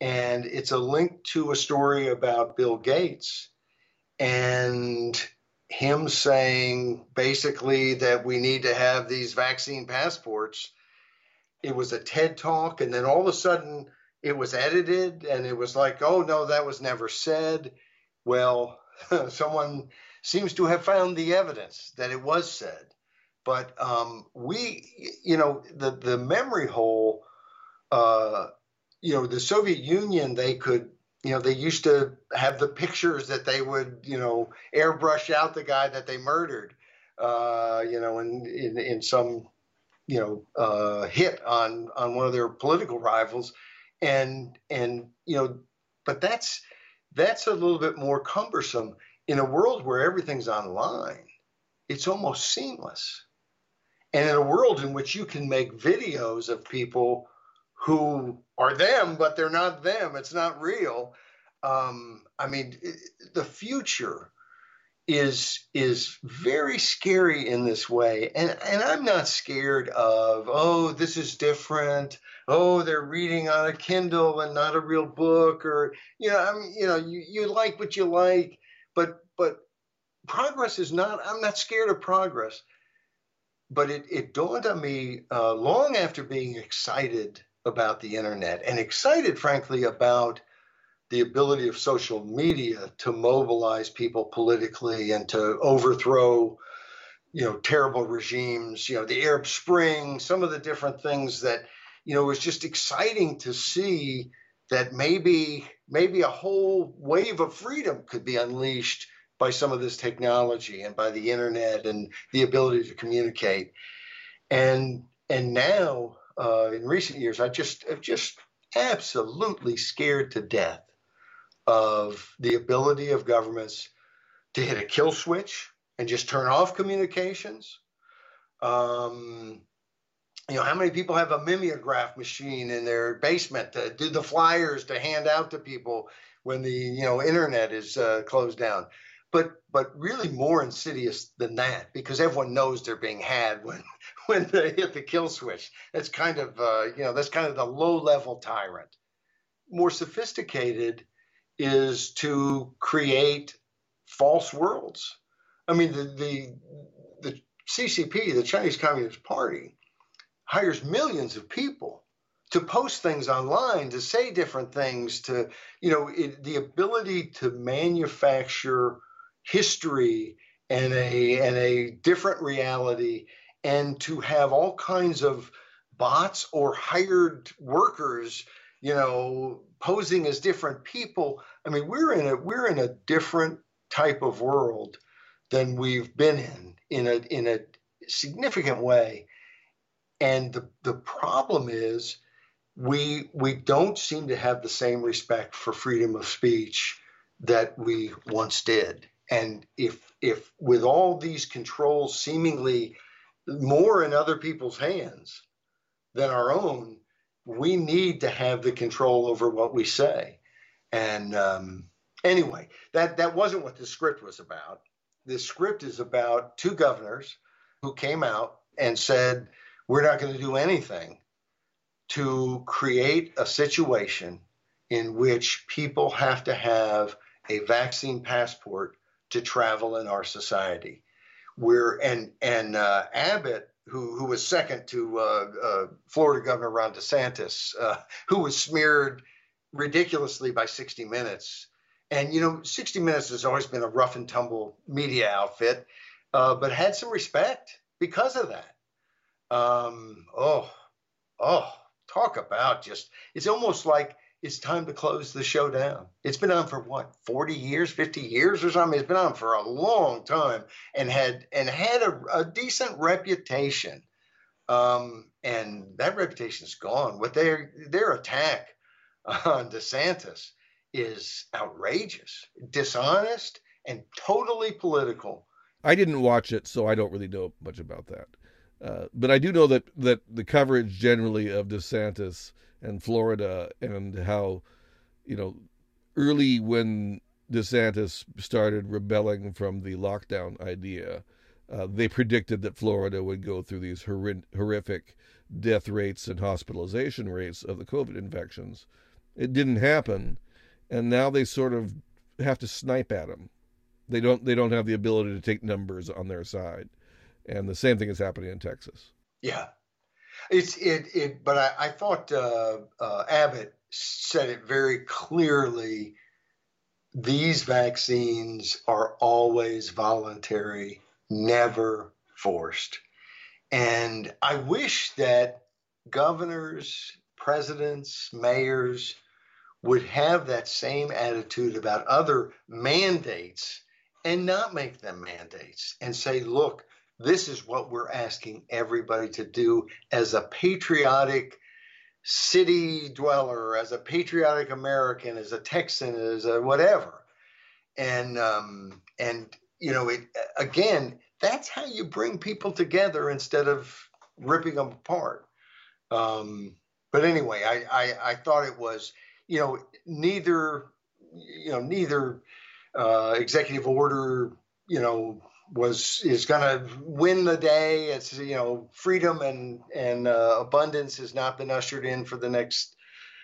and it's a link to a story about Bill Gates and him saying basically that we need to have these vaccine passports. It was a TED talk, and then all of a sudden it was edited, and it was like, oh no, that was never said. Well, <laughs> someone seems to have found the evidence that it was said. But um, we, you know, the the memory hole uh, you know, the Soviet Union, they could, you know, they used to have the pictures that they would, you know, airbrush out the guy that they murdered, uh, you know, in, in, in some, you know, uh, hit on, on one of their political rivals. And, and, you know, but that's, that's a little bit more cumbersome in a world where everything's online. It's almost seamless. And in a world in which you can make videos of people who are them, but they're not them. It's not real. Um, I mean, the future is is very scary in this way, and and I'm not scared of oh this is different. Oh, they're reading on a Kindle and not a real book, or you know, I mean, you know, you, you like what you like, but but progress is not. I'm not scared of progress, but it it dawned on me uh, long after being excited about the internet and excited, frankly, about the ability of social media to mobilize people politically and to overthrow you know terrible regimes you know the arab spring some of the different things that you know was just exciting to see that maybe maybe a whole wave of freedom could be unleashed by some of this technology and by the internet and the ability to communicate and and now uh, in recent years, I just have just absolutely scared to death of the ability of governments to hit a kill switch and just turn off communications. Um, you know, how many people have a mimeograph machine in their basement to do the flyers to hand out to people when the you know internet is uh, closed down? But but really more insidious than that because everyone knows they're being had when <laughs> when they hit the kill switch. That's kind of uh, you know that's kind of the low level tyrant. More sophisticated is to create false worlds. I mean the the the CCP, the Chinese Communist Party, hires millions of people to post things online, to say different things, to, you know, it, the ability to manufacture history and a, and a different reality and to have all kinds of bots or hired workers, you know, posing as different people. I mean, we're in a, we're in a different type of world than we've been in, in a, in a significant way. And the, the problem is we we don't seem to have the same respect for freedom of speech that we once did. And if if with all these controls seemingly more in other people's hands than our own, we need to have the control over what we say. And um, anyway, that that wasn't what the script was about. The script is about two governors who came out and said, "We're not going to do anything to create a situation in which people have to have a vaccine passport to travel in our society. We're and and uh, Abbott, who who was second to uh, uh, Florida Governor Ron DeSantis, uh, who was smeared ridiculously by 60 Minutes. And you know, 60 Minutes has always been a rough and tumble media outfit, uh, but had some respect because of that. Um, oh, oh, talk about just it's almost like it's time to close the show down. It's been on for what, 40 years, 50 years or something? It's been on for a long time and had and had a, a decent reputation. Um, and that reputation is gone. What their their attack on DeSantis is outrageous, dishonest, and totally political. I didn't watch it, so I don't really know much about that. Uh, but I do know that that the coverage generally of DeSantis and Florida and how, you know, early when DeSantis started rebelling from the lockdown idea, uh, they predicted that Florida would go through these horrific death rates and hospitalization rates of the COVID infections. It didn't happen, and now they sort of have to snipe at him. They don't. They don't have the ability to take numbers on their side and the same thing is happening in Texas. Yeah, it's it it. But I, I thought uh, uh, Abbott said it very clearly. These vaccines are always voluntary, never forced. And I wish that governors, presidents, mayors would have that same attitude about other mandates and not make them mandates and say, look, this is what we're asking everybody to do as a patriotic city dweller, as a patriotic American, as a Texan, as a whatever. And um, and you know, it again, that's how you bring people together instead of ripping them apart. Um, but anyway, I, I I thought it was you know neither you know neither uh, executive order you know was is going to win the day. It's you know freedom and and uh, abundance has not been ushered in for the next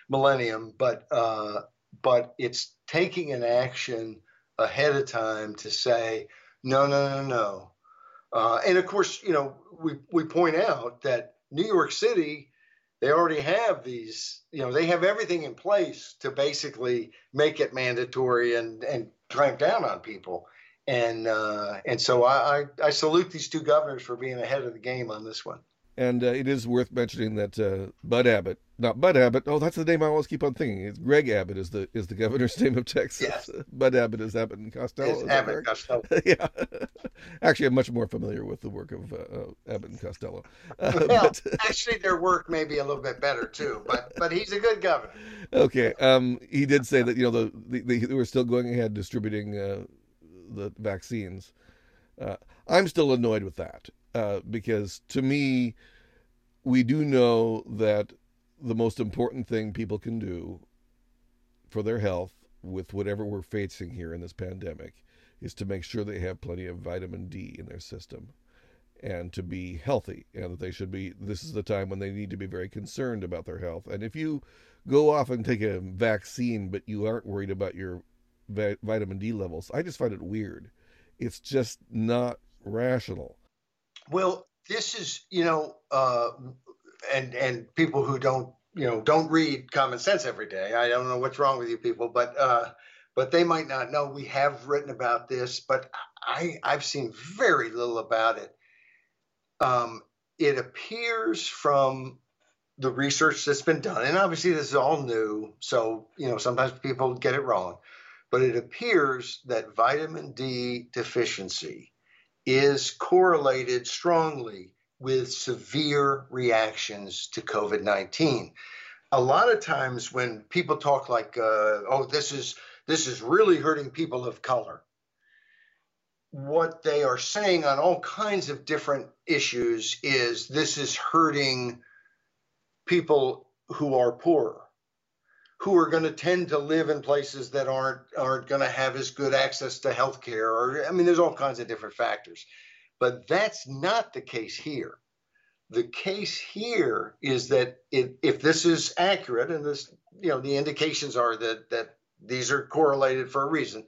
millennium, but uh, but it's taking an action ahead of time to say no, no, no, no. Uh, and of course, you know we we point out that New York City they already have these you know they have everything in place to basically make it mandatory and and clamp down on people and uh, and so I, I, I salute these two governors for being ahead of the game on this one. And uh, it is worth mentioning that uh, Bud Abbott, not Bud Abbott. Oh, that's the name I always keep on thinking. It's Greg Abbott is the is the governor's <laughs> name of Texas. Yes. Bud Abbott is Abbott and Costello. Is Abbott and Costello. <laughs> yeah. Actually, I'm much more familiar with the work of uh, uh, Abbott and Costello. <laughs> Uh, well, but, actually, their work may be a little bit better too, but but he's a good governor. Okay. Um, he did say that you know the, the, the they were still going ahead distributing the vaccines. Uh, I'm still annoyed with that uh, because to me, we do know that the most important thing people can do for their health with whatever we're facing here in this pandemic is to make sure they have plenty of vitamin D in their system and to be healthy and that they should be this is the time when they need to be very concerned about their health and if you go off and take a vaccine but you aren't worried about your vitamin D levels. I just find it weird. It's just not rational. Well, this is, you know, uh, and and people who don't you know don't read Common Sense every day. I don't know what's wrong with you people, but uh, but they might not know we have written about this, but I I've seen very little about it. Um, it appears from the research that's been done, and obviously this is all new, so you know sometimes people get it wrong, but it appears that vitamin D deficiency is correlated strongly with severe reactions to COVID 19. A lot of times when people talk like, uh, oh, this is this is really hurting people of color, what they are saying on all kinds of different issues is this is hurting people who are poorer, who are going to tend to live in places that aren't aren't going to have as good access to health care or I mean there's all kinds of different factors. But that's not the case here. The case here is that it, if this is accurate, and this, you know, the indications are that that these are correlated for a reason.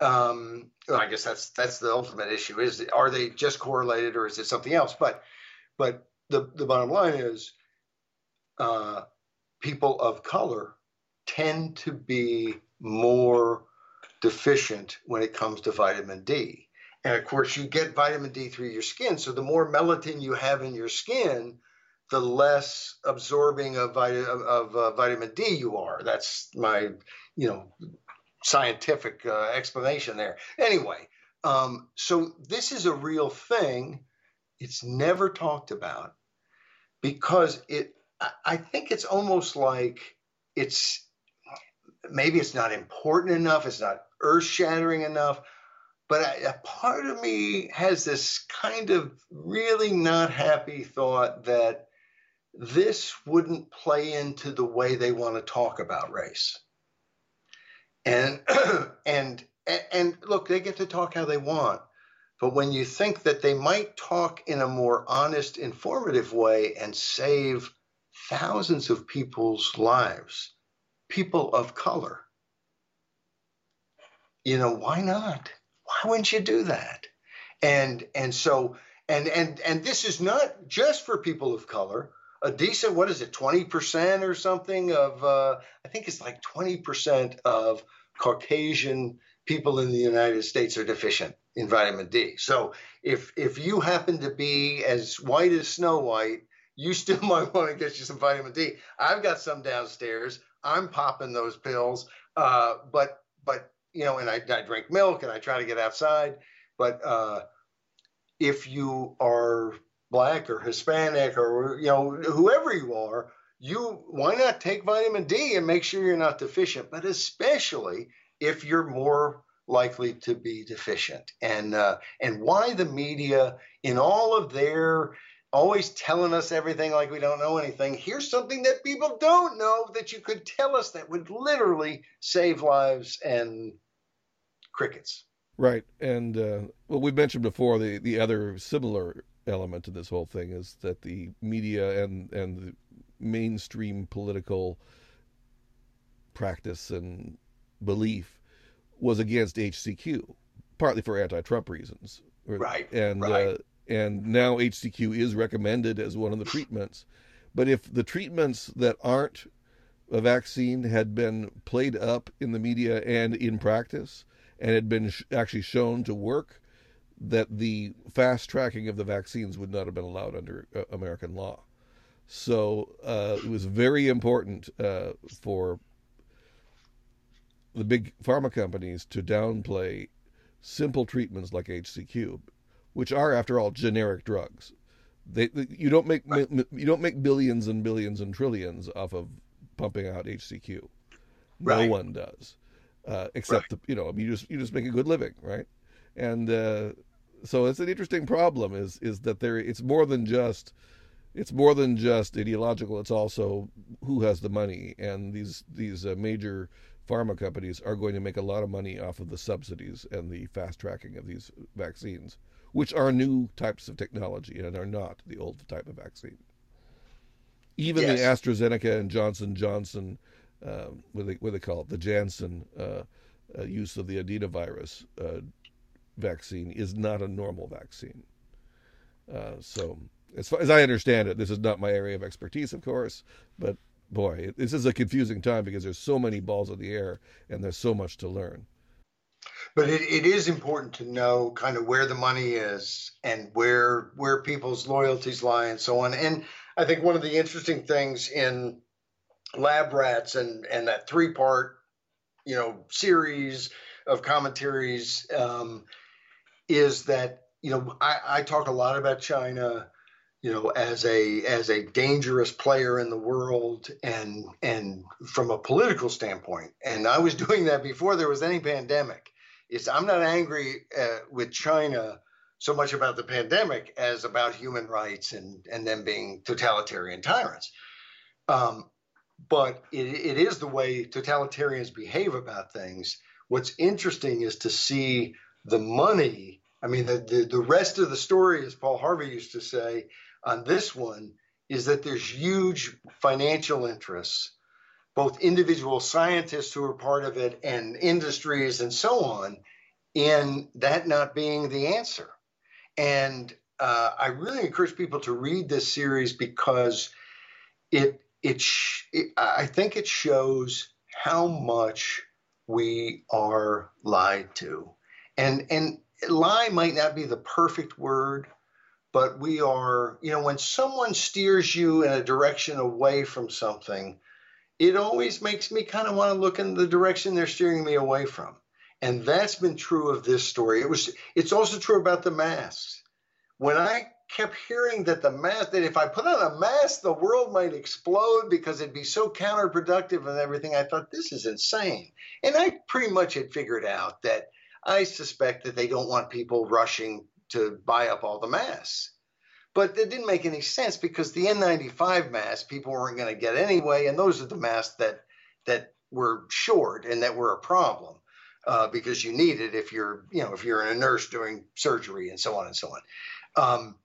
Um, well, I guess that's that's the ultimate issue: is are they just correlated, or is it something else? But but the the bottom line is, uh, people of color tend to be more deficient when it comes to vitamin D. And of course, you get vitamin D through your skin. So the more melatonin you have in your skin, the less absorbing of, vit- of uh, vitamin D you are. That's my, you know, scientific uh, explanation there. Anyway, um, so this is a real thing. It's never talked about because it. I think it's almost like it's maybe it's not important enough. It's not earth shattering enough but a, a part of me has this kind of really not happy thought that this wouldn't play into the way they want to talk about race. And <clears throat> and and look, they get to talk how they want. But when you think that they might talk in a more honest, informative way and save thousands of people's lives, people of color, you know, why not? why wouldn't you do that? And and so and and and this is not just for people of color. A decent, what is it, twenty percent or something of? Uh, I think it's like twenty percent of Caucasian people in the United States are deficient in vitamin D. So if if you happen to be as white as Snow White, you still <laughs> might want to get you some vitamin D. I've got some downstairs. I'm popping those pills. Uh, but but you know, and I, I drink milk and I try to get outside. But uh, if you are black or Hispanic or you know whoever you are, you why not take vitamin D and make sure you're not deficient, but especially if you're more likely to be deficient. And uh, and why the media in all of their always telling us everything like we don't know anything. Here's something that people don't know that you could tell us that would literally save lives and crickets. Right, and uh, well, we mentioned before the the other similar element to this whole thing is that the media and and the mainstream political practice and belief was against HCQ, partly for anti-Trump reasons. Right. And right. Uh, and now HCQ is recommended as one of the treatments. But if the treatments that aren't a vaccine had been played up in the media and in practice, and had been sh- actually shown to work, that the fast tracking of the vaccines would not have been allowed under uh, American law. So uh, it was very important uh, for the big pharma companies to downplay simple treatments like HCQ, which are, after all, generic drugs. They, they you don't make right. you don't make billions and billions and trillions off of pumping out HCQ. No right. one does uh, except right. the, you know you just you just make a good living, right? And uh, so it's an interesting problem. Is is that there? It's more than just it's more than just ideological. It's also who has the money, and these these uh, major pharma companies are going to make a lot of money off of the subsidies and the fast tracking of these vaccines, which are new types of technology and are not the old type of vaccine. Even yes. the AstraZeneca and Johnson Johnson uh, what, they, what they call it, the Janssen uh, uh, use of the adenovirus uh, vaccine is not a normal vaccine. Uh, so, as far as I understand it, this is not my area of expertise, of course, but boy, this is a confusing time because there's so many balls in the air and there's so much to learn. But it, it is important to know kind of where the money is and where where people's loyalties lie and so on. And I think one of the interesting things in Lab Rats and and that three part, you know, series of commentaries um, is that you know I, I talk a lot about China you know as a as a dangerous player in the world and and from a political standpoint. And i was <laughs> doing that before there was any pandemic. It's i'm not angry uh, with china so much about the pandemic as about human rights and and them being totalitarian tyrants. Um, but it, it is the way totalitarians behave about things. What's interesting is to see the money i mean the, the, the rest of the story as paul harvey used to say on this one is that there's huge financial interests, both individual scientists who are part of it and industries and so on, in that not being the answer. And uh, I really encourage people to read this series because it it, it I think it shows how much we are lied to, and and lie might not be the perfect word, but we are, you know, when someone steers you in a direction away from something, it always makes me kind of want to look in the direction they're steering me away from. And that's been true of this story. It was it's also true about the masks. When I kept hearing that the mask that if I put on a mask the world might explode because it'd be so counterproductive and everything, I thought this is insane. And I pretty much had figured out that I suspect that they don't want people rushing to buy up all the masks. But it didn't make any sense because the N95 masks people weren't going to get anyway, and those are the masks that that were short and that were a problem uh, because you need it if you're you know if you're a nurse doing surgery and so on and so on. Um,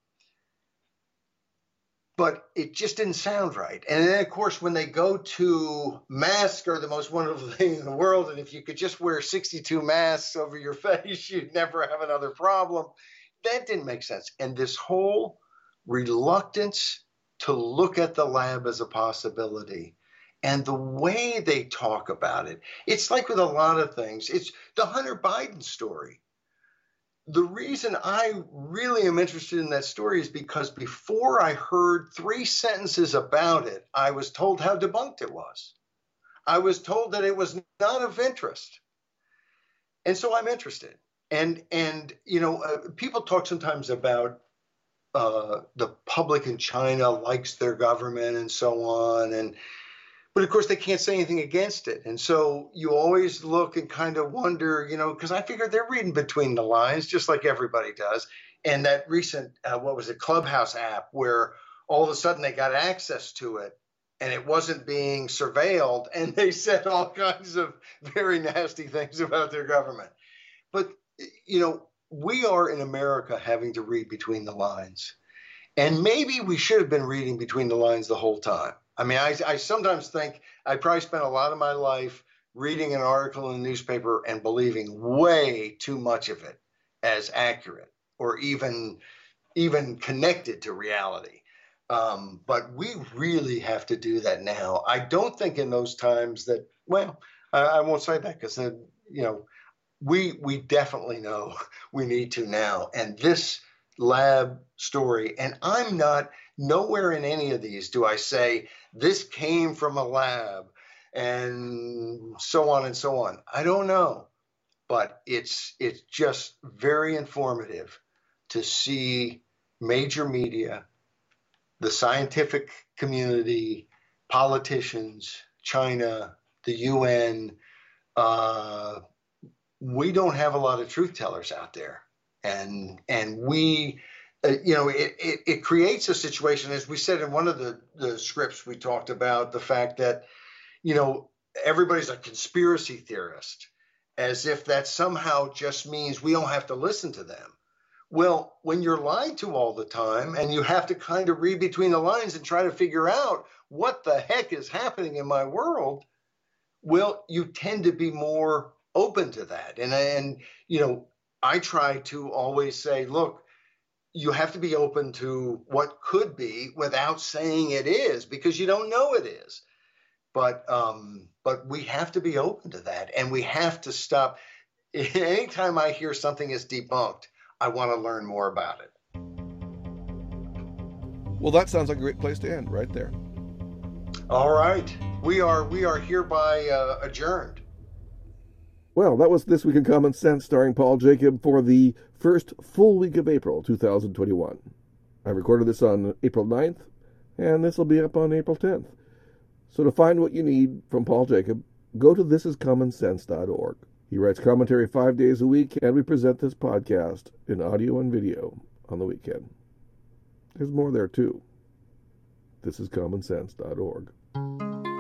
but it just didn't sound right. And then, of course, when they go to masks are the most wonderful <laughs> thing in the world, and if you could just wear 62 masks over your <laughs> face, you'd never have another problem that didn't make sense. And this whole reluctance to look at the lab as a possibility and the way they talk about it, it's like with a lot of things, it's the Hunter Biden story. The reason I really am interested in that story is because before I heard three sentences about it, I was told how debunked it was. I was told that it was not of interest. And so I'm interested and and you know uh, people talk sometimes about uh, the public in China likes their government and so on and but of course they can't say anything against it. And so you always look and kind of wonder you know because I figure they're reading between the lines just like everybody does. And that recent uh, what was it Clubhouse app where all of a sudden they got access to it and it wasn't being surveilled and they said all <laughs> kinds of very nasty things about their government. But you know, we are in America having to read between the lines. And maybe we should have been reading between the lines the whole time. I mean, I, I sometimes think I probably spent a lot of my life reading an article in the newspaper and believing way too much of it as accurate or even even connected to reality. Um, but we really have to do that now. I don't think in those times that well, I, I won't say that because you know we we definitely know <laughs> we need to now. And this lab story, and I'm not nowhere in any of these do I say this came from a lab and so on and so on. I don't know, but it's it's just very informative to see major media, the scientific community, politicians, China, the UN, uh, we don't have a lot of truth tellers out there, and and we. Uh, you know, it, it, it, creates a situation, as we said in one of the, the scripts, we talked about the fact that, you know, everybody's a conspiracy theorist, as if that somehow just means we don't have to listen to them. Well, when you're lied to all the time and you have to kind of read between the lines and try to figure out what the heck is happening in my world, well, you tend to be more open to that. And and you know, I try to always say, look, you have to be open to what could be without saying it is because you don't know it is. but um, but we have to be open to that, and we have to stop. <laughs> Anytime I hear something is debunked, I want to learn more about it. Well, that sounds like a great place to end, right there. All right, we are we are hereby uh, adjourned. Well, that was This Week in Common Sense starring Paul Jacob for the first full week of April 2021. I recorded this on April 9th, and this will be up on April 10th. So to find what you need from Paul Jacob, go to thisiscommonsense.org. He writes commentary five days a week, and we present this podcast in audio and video on the weekend. There's more there too. Thisiscommonsense.org.